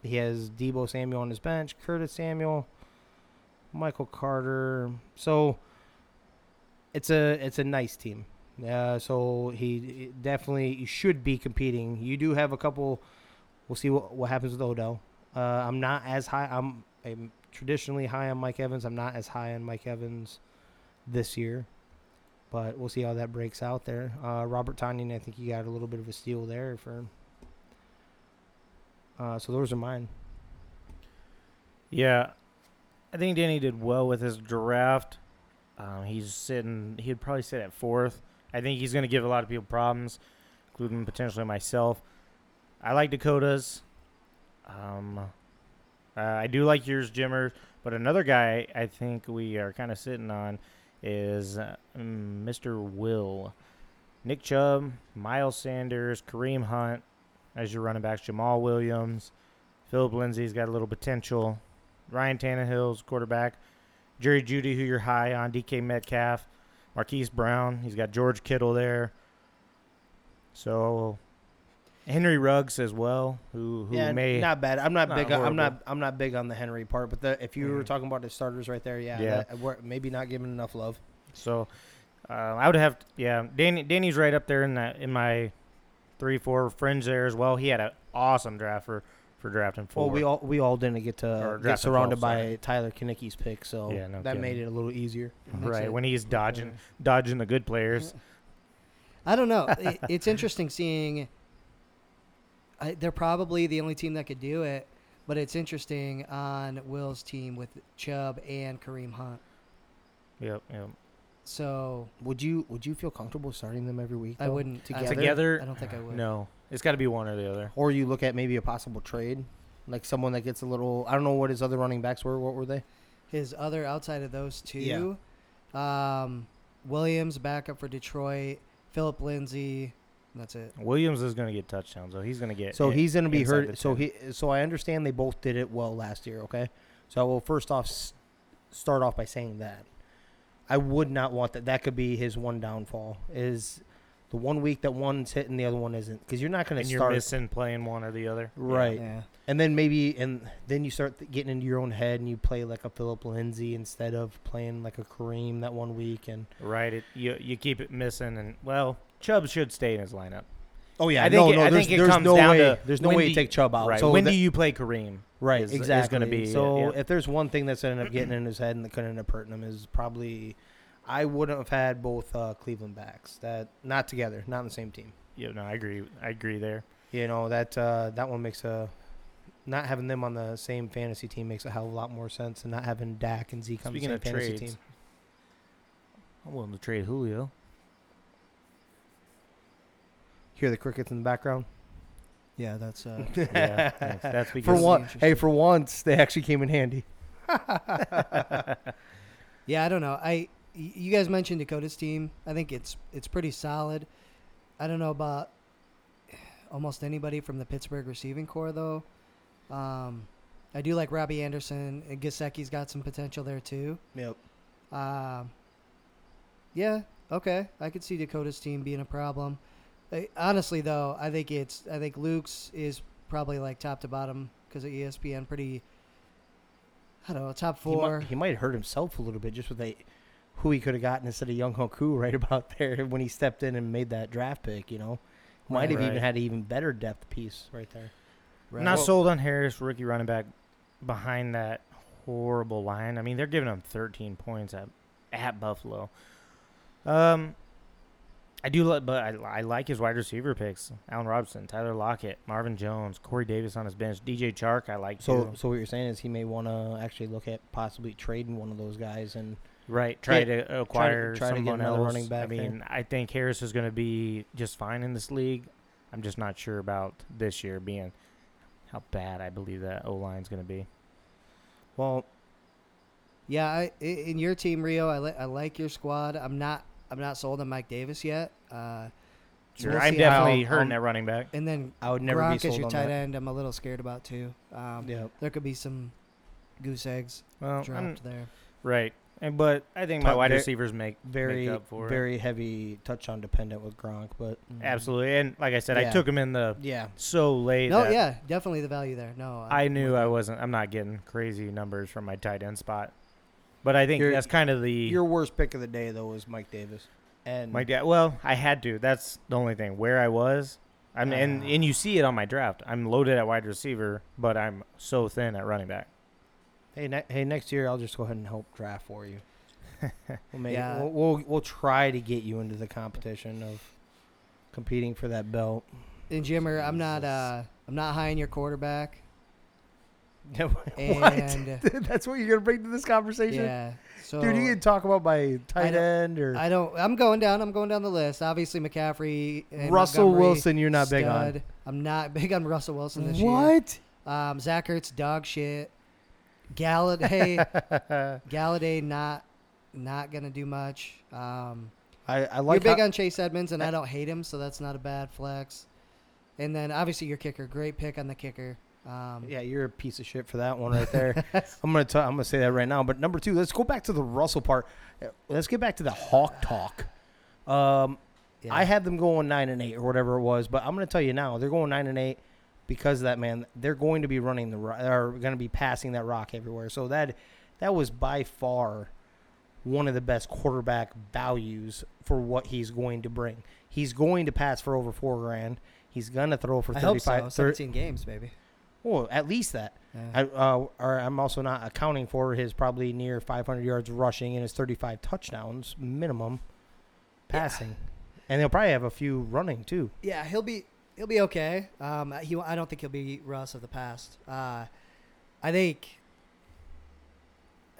He has Deebo Samuel on his bench, Curtis Samuel, Michael Carter. So it's a it's a nice team. Uh, so he definitely should be competing. You do have a couple. We'll see what what happens with Odell. Uh, I'm not as high. I'm I'm traditionally high on Mike Evans. I'm not as high on Mike Evans this year, but we'll see how that breaks out there. Uh, Robert Tonyan, I think he got a little bit of a steal there for. Uh, so those are mine. Yeah, I think Danny did well with his draft. Um, he's sitting. He'd probably sit at fourth. I think he's going to give a lot of people problems, including potentially myself. I like Dakota's. Um, uh, I do like yours, Jimmer. But another guy I think we are kind of sitting on is uh, Mr. Will. Nick Chubb, Miles Sanders, Kareem Hunt as your running backs, Jamaal Williams, Phillip Lindsay's got a little potential. Ryan Tannehill's quarterback. Jerry Jeudy, who you're high on. DK Metcalf. Marquise Brown. He's got George Kittle there. So Henry Ruggs as well, who who yeah, may not bad. I'm not, not big. On, I'm not. I'm not big on the Henry part. But the, if you were Mhm. talking about the starters right there, yeah, Yeah. that- we're maybe not giving enough love. So uh, I would have, yeah. Danny, Danny's right up there in that in my three, four friends there as well. He had an awesome draft for for drafting four. Well, we all we all didn't get to get surrounded 12, by sorry. Tyler Kinnicky's pick, so Yeah, no that made it a little easier. Makes right it- when he's dodging dodging the good players. I don't know. It- it's interesting seeing. I, they're probably the only team that could do it, but it's interesting on Will's team with Chubb and Kareem Hunt. Yep, yep. So Would you Would you feel comfortable starting them every week? I though, wouldn't together. Together, I don't think I would. no. It's got to be one or the other. or you look at maybe a possible trade, like someone that gets a little. I don't know what his other running backs were. What were they? His other outside of those two, um, Williams backup for Detroit, Phillip Lindsay. That's it. Williams is going to get touchdowns, though. He's going to get. So he's going to be hurt. So he. So I understand they both did it well last year. Okay, so I will first off s- start off by saying that I would not want that. That could be his one downfall. Is the one week that one's hitting the other one isn't because you're not going and to you're start missing playing one or the other. Right. Yeah. And then maybe, and then you start th- getting into your own head, and you play like a Phillip Lindsay instead of playing like a Kareem that one week. And Right. It, you you keep it missing, and well, Chubb should stay in his lineup. Oh yeah, I think no, it- no, I there's, think it there's comes no down way, to there's no way to you- take Chubb out. right. So when do you play Kareem? right, is- is exactly. gonna be so yeah. if there's one thing that's ended up getting in his head and that could end up hurting him is probably, I wouldn't have had both uh, Cleveland backs that not together, not on the same team. Yeah, no, I agree. I agree there. You know that uh, that one makes a. Not having them on the same fantasy team makes a hell of a lot more sense than not having Dak and Zeke on Speaking the same fantasy trades, team. I'm willing to trade Julio. Hear the crickets in the background. Yeah, that's uh, yeah, that's, that's for because one, hey, for once they actually came in handy. Yeah, I don't know. I you guys mentioned Dakota's team. I think it's it's pretty solid. I don't know about almost anybody from the Pittsburgh receiving corps though. Um, I do like Robbie Anderson. and Gesicki's got some potential there too. Yep. Um, yeah, okay. I could see Dakota's team being a problem. I, honestly, though, I think it's I think Luke's is probably like top to bottom because of ESPN. Pretty, I don't know, top He four. might, he might hurt himself a little bit just with the, who he could have gotten instead of Younghoe Koo right about there when he stepped in and made that draft pick. You know, might Right. have even had an even better depth piece right there. Right. not Well- sold on Harris, rookie running back, behind that horrible line. I mean, they're giving him 13 points at at Buffalo. Um, I do, li- but I, I like his wide receiver picks: Allen Robinson, Tyler Lockett, Marvin Jones, Corey Davis on his bench, DJ Chark. I like So, too. so what you're saying is he may want to actually look at possibly trading one of those guys, and Right, try Yeah, to acquire try to get someone another else. running back I there. mean, I think Harris is going to be just fine in this league. I'm just not sure about this year being how bad I believe that O line is going to be. well, Yeah, I, i- in your team, Rio, I, li- I like your squad. I'm not I'm not sold on Mike Davis yet. Uh, Sure, we'll I'm see how- definitely hurting um, at running back. and then I would never Gronk be as sold your on tight that. end. I'm a little scared about too. Um, Yeah, There could be some goose eggs Well, I'm- dropped there. right, and but I think my Top wide receivers make very, make up for it. very heavy touchdown dependent with Gronk, but Mhm. Absolutely, and like I said, I took him in the yeah, so late. No, yeah, definitely the value there. No, I I'm knew I wasn't. I'm not getting crazy numbers from my tight end spot, but I think Your- that's kind of the your worst pick of the day though was Mike Davis, and My dad. Well, I had to. That's the only thing. Where I was, I'm and Ah. and you see it on my draft. I'm loaded at wide receiver, but I'm so thin at running back. Hey, ne- hey, next year I'll just go ahead and help draft for you. We'll, make, Yeah. we'll, we'll we'll try to get you into the competition of competing for that belt. And Jimmer, I'm not uh I'm not high in your quarterback. what? And That's what you're gonna bring to this conversation, yeah, so dude. You can talk about my tight end or I don't. I'm going down. I'm going down the list. Obviously, McCaffrey. And Russell Montgomery, Wilson. You're not big on. stud. I'm not big on Russell Wilson this year. What? Um, Zach Ertz, dog shit. Golladay, Golladay, not not gonna do much. Um, I, I like you're big how- on Chase Edmonds, and I don't hate him, so that's not a bad flex. And then obviously your kicker, great pick on the kicker. Um, Yeah, you're a piece of shit for that one right there. I'm gonna t- I'm gonna say that right now. But number two, let's go back to the Russell part. Let's get back to the Hawk talk. Um, yeah. I had them going nine and eight or whatever it was, but I'm gonna tell you now they're going nine and eight because of that man. They're going to be running the ro- are going to be passing that rock everywhere. So that that was by far one of the best quarterback values for what he's going to bring. He's going to pass for over four grand. He's gonna throw for I hope 35. so. thir- 17 games, baby. Well, at least that. Yeah. I, uh, or I'm also not accounting for his probably near 500 yards rushing and his 35 touchdowns minimum passing, and they'll probably have a few running too. Yeah, he'll be he'll be okay. Um, he I don't think he'll be Russ of the past. Uh, I think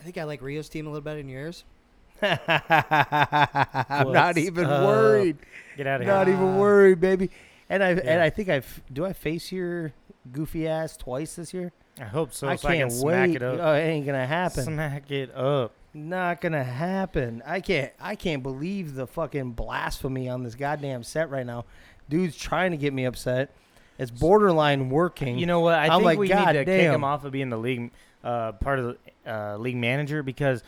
I think I like Rio's team a little better than yours. I'm not even up? worried. Get out of here. Not Uh, even worried, baby. And I and I think I've do I face your goofy ass twice this year? I hope so. I so can't I can wait. smack it up. Oh, it ain't gonna happen. Smack it up. Not gonna happen. I can't. I can't believe the fucking blasphemy on this goddamn set right now. Dude's trying to get me upset. It's borderline working. You know what? I I'm think like, we "God need to kick him off of being the league uh, part of the uh, league manager because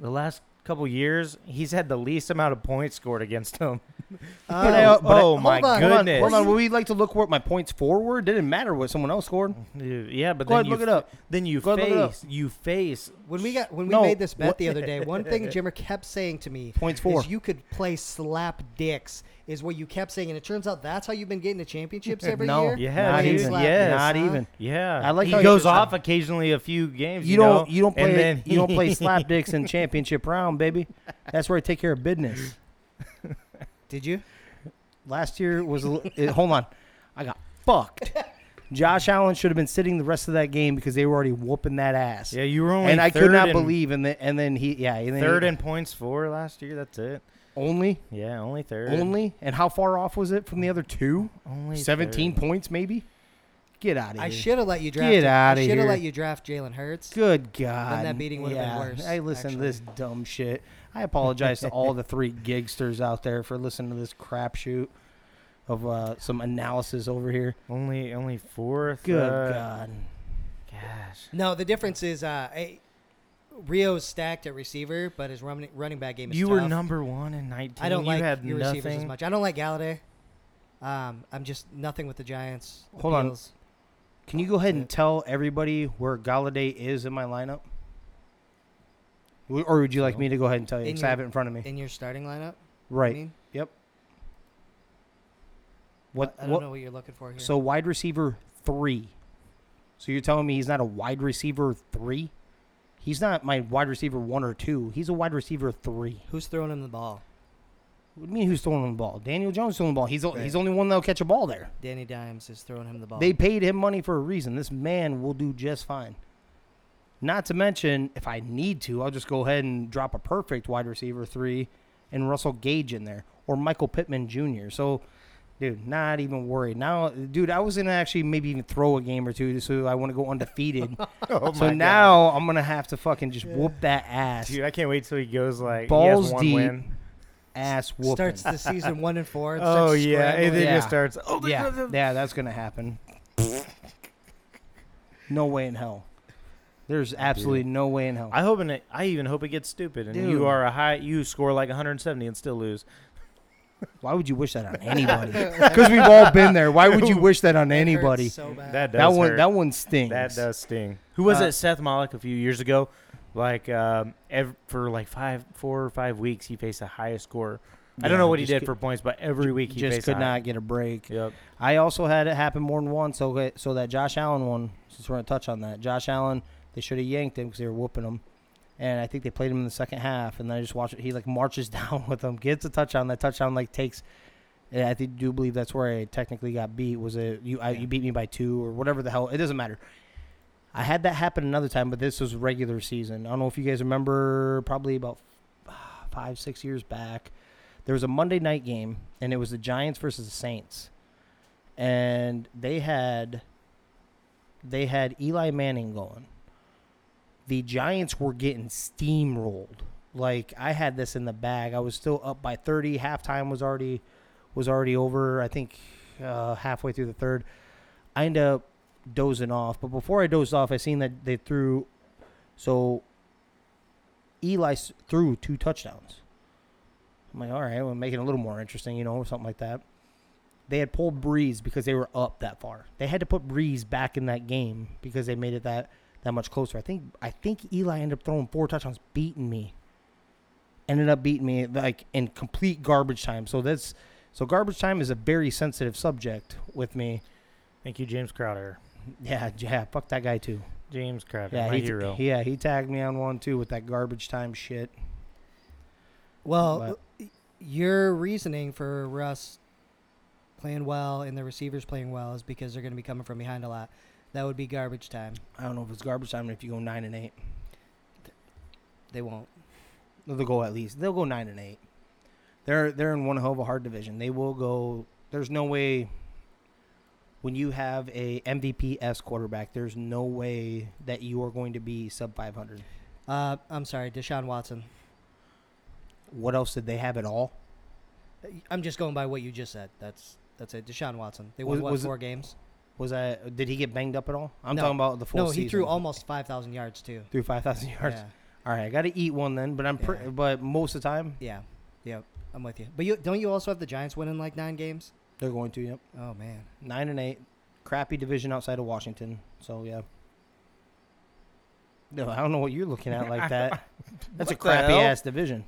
the last couple years he's had the least amount of points scored against him. But I- but uh, I- oh my hold on, hold on, goodness! hold on. Would we like to look what my points forward? Didn't matter what someone else scored. Yeah, but Go then ahead, you look it up. Then you Go ahead, look it up. face you face when we got when we No, made this bet the other day, one thing Jimmer kept saying to me Points for. is you could play slap dicks is what you kept saying, and it turns out that's how you've been getting the championships every no, year. Yeah, not even. Slap Yes. not huh? even. Yeah, I like he how goes just- off occasionally a few games. You You, don't. know? You don't and play. then you don't play slap dicks in championship round, baby. That's where I take care of business. Did you? Last year was. A, it, hold on, I got fucked. Josh Allen should have been sitting the rest of that game because they were already whooping that ass. Yeah, you were only and I could not in- believe. And then and then he yeah and then third he, in points for last year. That's it. only Yeah, only third. only and how far off was it from the other two? only Seventeen third. points maybe. Get out of here. I should have let you draft. Get I outta should have let you draft Jalen Hurts. Good God. that beating would've been yeah, worse, Hey, listen actually. to this dumb shit. I apologize to all the three gigsters out there for listening to this crapshoot of uh, some analysis over here. Only only fourth. Good uh, God. Gosh. No, the difference is uh, I, Rio's stacked at receiver, but his running running back game is You were number one in 19. I don't you like had your receivers as much. I don't like Golladay. Um, I'm just nothing with the Giants. Hold on. Can you go ahead and tell everybody where Golladay is in my lineup? W- Or would you like me to go ahead and tell you? In 'Cause I have it in front of me. in your starting lineup. I Right. mean, What? I don't what know what you're looking for here. so wide receiver three. So you're telling me he's not a wide receiver three? He's not my wide receiver one or two. He's a wide receiver three. who's throwing him the ball? What do you mean who's throwing him the ball? Daniel Jones throwing the ball. He's the he's the only one that'll catch a ball there. Danny Dimes is throwing him the ball. They paid him money for a reason. This man will do just fine. Not to mention, if I need to, I'll just go ahead and drop a perfect wide receiver three and Russell Gage in there or Michael Pittman Jr. So, dude, not even worried. Now, dude, I was gonna actually maybe even throw a game or two so I want to go undefeated. Oh so my now I'm gonna have to fucking just whoop that ass, dude, I can't wait till he goes like Balls he has one deep. win. ass whooping. starts the season one and four. And Oh yeah, and then Yeah. just starts. Oh yeah, yeah, that's gonna happen. no way in hell. There's absolutely no way in hell. I hope it. I even hope it gets stupid, and Dude. you are a high. You score like 170 and still lose. Why would you wish that on anybody? Because we've all been there. Why would you wish that on It hurts anybody? So bad. That does That one, hurt. that one stings. That does sting. Who was Uh, it? Seth Malik a few years ago. Like um, ev- for like five, four or five weeks, he faced the highest score. I don't know what he did could- for points, but every week he just could a not get a break. Yep. I also had it happen more than once. So, so that Josh Allen one, since we're gonna touch on that, Josh Allen, they should have yanked him because they were whooping him, and I think they played him in the second half. And then I just watched it. He like marches down with them, gets a touchdown. That touchdown like takes. And I think, do believe that's where I technically got beat. Was it you? I, you beat me by two or whatever the hell. It doesn't matter. I had that happen another time, but this was regular season. I don't know if you guys remember. Probably about five, six years back, there was a Monday night game, and it was the Giants versus the Saints, and they had they had Eli Manning going. The Giants were getting steamrolled. Like I had this in the bag. I was still up by 30. Halftime was already was already over. I think uh, halfway through the third. I ended up dozing off, but before I dozed off, I seen that they threw. So Eli threw two touchdowns. I'm like, all right, we'll make it a little more interesting, you know, or something like that. They had pulled Brees because they were up that far. They had to put Brees back in that game because they made it that that much closer. I think I think Eli ended up throwing four touchdowns, beating me. Ended up beating me like in complete garbage time. So that's so garbage time is a very sensitive subject with me. Thank you, James Crowder. Yeah, yeah, fuck that guy too. James Crowder, Yeah, my he, hero. yeah, he tagged me on one too with that garbage time shit. Well, your reasoning for Russ playing well and the receivers playing well is because they're going to be coming from behind a lot. That would be garbage time. I don't know if it's garbage time if you go nine and eight. They won't. They'll go at least. They'll go nine and eight. They're they're in one hell of a hard division. They will go. There's no way. When you have a MVP s quarterback, there's no way that you are going to be sub 500. Uh, I'm sorry, Deshaun Watson. What else did they have at all? I'm just going by what you just said. That's that's it. Deshaun Watson. They won Was- what was it- four games? Was that did he get banged up at all? I'm No. talking about the full No, he season. threw almost five thousand yards too. threw 5,000 yards. Yeah, All right, I got to eat one then, but I'm pre- Yeah. but most of the time yeah, yep. I'm with you. But you don't you also have the Giants winning like nine games? they're going to. Yep, Oh man. nine and eight. Crappy division outside of Washington. So yeah. No, I don't know what you're looking at like that. That's a crappy ass division.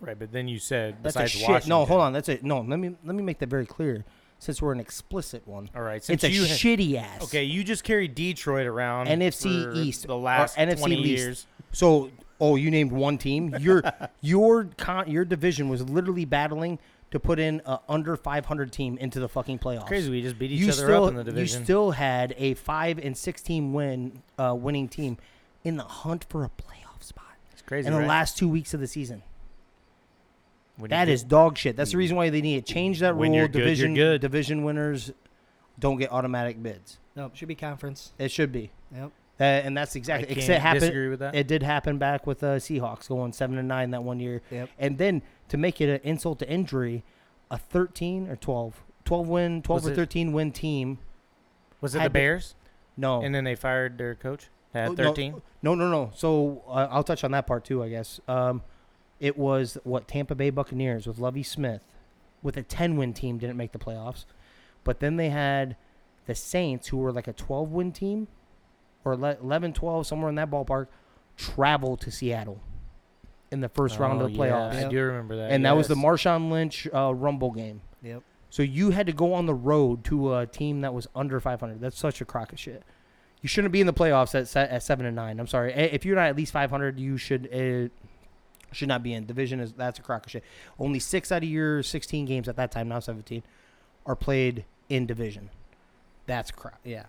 Right, but then you said That's a besides shit. Washington. No, hold on. That's it. No, let me let me make that very clear. Since we're an explicit one, All right, since it's a you ha- shitty ass. Okay, you just carried Detroit around NFC East, the or last NFC 20 least. years. So, oh, you named one team. Your your con- your division was literally battling to put in a under 500 team into the fucking playoffs. Crazy, we just beat each you other still up in the division. you still had a five and 16 win uh, winning team in the hunt for a playoff spot it's crazy. in the last two weeks of the season. When you That get- is dog shit. That's the reason why they need to change that When rule. you're good, you're division good. division winners don't get automatic bids. No, it should be conference. It should be. Yep. Uh, and that's I exactly can't except happen. disagree with that. It did happen back with uh, Seahawks going seven and nine that one year, Yep. and then to make it an insult to injury, a 13 or 12, 12 win, 12 Was or it- 13 win team. Was it had the to- Bears? No, And then they fired their coach at Oh, no, 13. No, no, no. So uh, I'll touch on that part too, I guess. Um, it was what Tampa Bay Buccaneers with Lovie Smith, with a 10 win team, didn't make the playoffs. But then they had the Saints, who were like a 12 win team, or ele- 11, 12, somewhere in that ballpark, travel to Seattle in the first round Oh, of the playoffs. Yeah, I do remember that. And that was the yes. Marshawn Lynch uh, Rumble game. Yep. So you had to go on the road to a team that was under 500. That's such a crock of shit. You shouldn't be in the playoffs at, at seven and nine. I'm sorry. If you're not at least 500, you should uh, Should not be in division. Is that's a crock of shit. Only six out of your 16 games at that time, now 17, are played in division. That's crap. Yeah.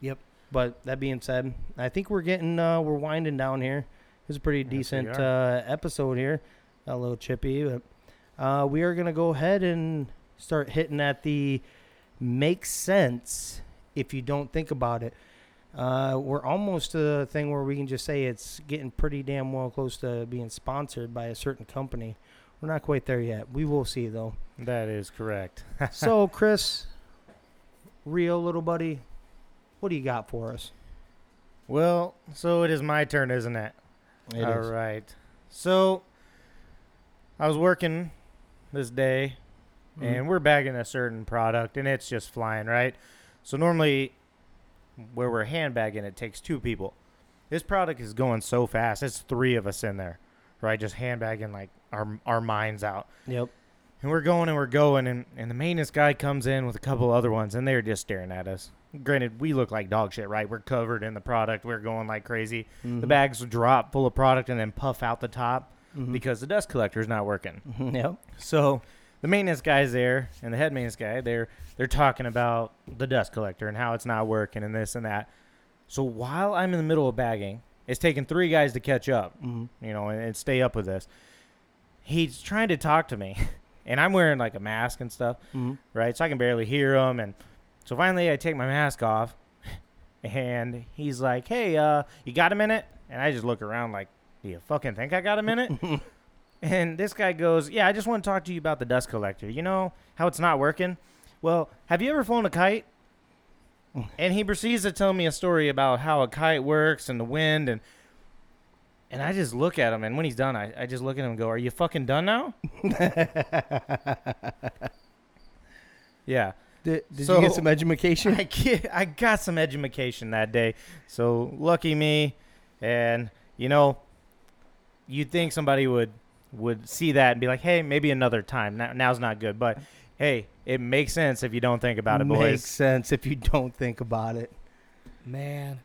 Yep. But that being said, I think we're getting uh, we're winding down here. It was a pretty Yes, decent uh, episode here. A little chippy, but uh, we are gonna go ahead and start hitting at the makes sense if you don't think about it. Uh, we're almost to the thing where we can just say it's getting pretty damn well close to being sponsored by a certain company. We're not quite there yet. We will see though. That is correct. so, Chris, Rio, little buddy, what do you got for us? Well, so it is my turn, isn't it? It All is. right. So I was working this day Mhm. and we're bagging a certain product and it's just flying, right? So normally where we're handbagging it takes two people. This product is going so fast. It's three of us in there, right? Just handbagging like our our minds out. Yep. And we're going and we're going and, and the maintenance guy comes in with a couple other ones and they're just staring at us. Granted, we look like dog shit, right? We're covered in the product. We're going like crazy. The Mhm. bags drop full of product and then puff out the top Mhm. because the dust collector is not working. Yep. So the maintenance guy's there and the head maintenance guy, they're they're talking about the dust collector and how it's not working and this and that. So while I'm in the middle of bagging, it's taking three guys to catch up, Mhm. you know, and, and stay up with this. He's trying to talk to me, and I'm wearing like a mask and stuff, Mhm. right? So I can barely hear him. And so finally, I take my mask off, and he's like, "Hey, uh, you got a minute?" And I just look around like, "Do you fucking think I got a minute?" and this guy goes, "Yeah, I just want to talk to you about the dust collector. You know how it's not working? Well, have you ever flown a kite?" and he proceeds to tell me a story about how a kite works and the wind and and I just look at him and when he's done I, I just look at him and go, Are you fucking done now? yeah. Did, did So- you get some education? I get, I got some education that day. So lucky me. And you know, you'd think somebody would would see that and be like, "Hey, maybe another time. Now, now's not good." But hey, it makes sense if you don't think about it, boys. It makes sense if you don't think about it. Man,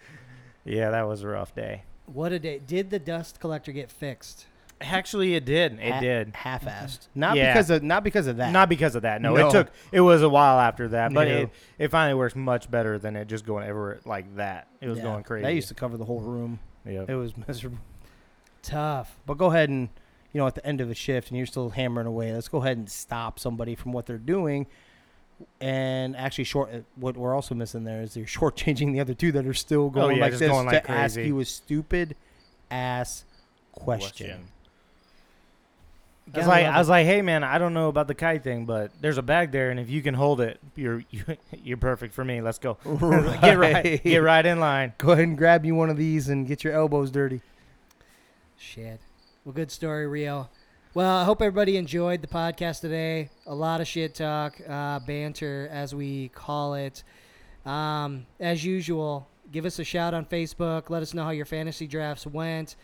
Yeah, that was a rough day. what a day! Did the dust collector get fixed? Actually, it did. It Ha- did. Half-assed. Not Yeah. because of not because of that. Not because of that. No, No. it took. It was a while after that, but No. it it finally works much better than it just going ever like that. It was Yeah. going crazy. That used to cover the whole room. Yeah, It was miserable. Tough. But go ahead and you know at the end of a shift and you're still hammering away. Let's go ahead and stop somebody from what they're doing. And actually, short. uh, What we're also missing there is they're shortchanging the other two that are still going Oh, yeah, like just this going like to ask crazy. you a stupid ass question. I was like, I was like, hey man, I don't know about the kite thing, but there's a bag there, and if you can hold it, you're you, you're perfect for me. Let's go. get right, get right in line. Go ahead and grab you one of these and get your elbows dirty. Shit. Well, good story, Rio. Well, I hope everybody enjoyed the podcast today. A lot of shit talk, uh, banter, as we call it. Um, as usual, give us a shout on Facebook. Let us know how your fantasy drafts went,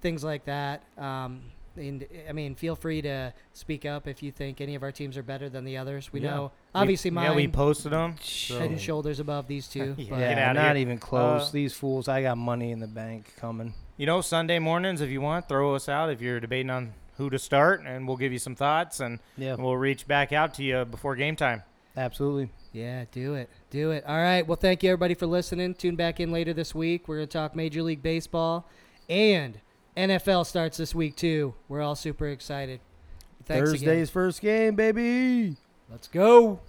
things like that. Um, and I mean, feel free to speak up if you think any of our teams are better than the others. We Yeah. know, obviously, we, mine Yeah, we posted them. head and shoulders above these two. Yeah. but Get Yeah, outta not here. even close. Uh, These fools, I got money in the bank coming. You know, Sunday mornings, if you want, throw us out if you're debating on who to start, and we'll give you some thoughts, and Yeah, we'll reach back out to you before game time. absolutely. Yeah, do it. Do it. All right. Well, thank you everybody for listening. Tune back in later this week. We're going to talk Major League Baseball and NFL starts this week too. We're all super excited. Thanks Thursday's again. first game, baby. Let's go.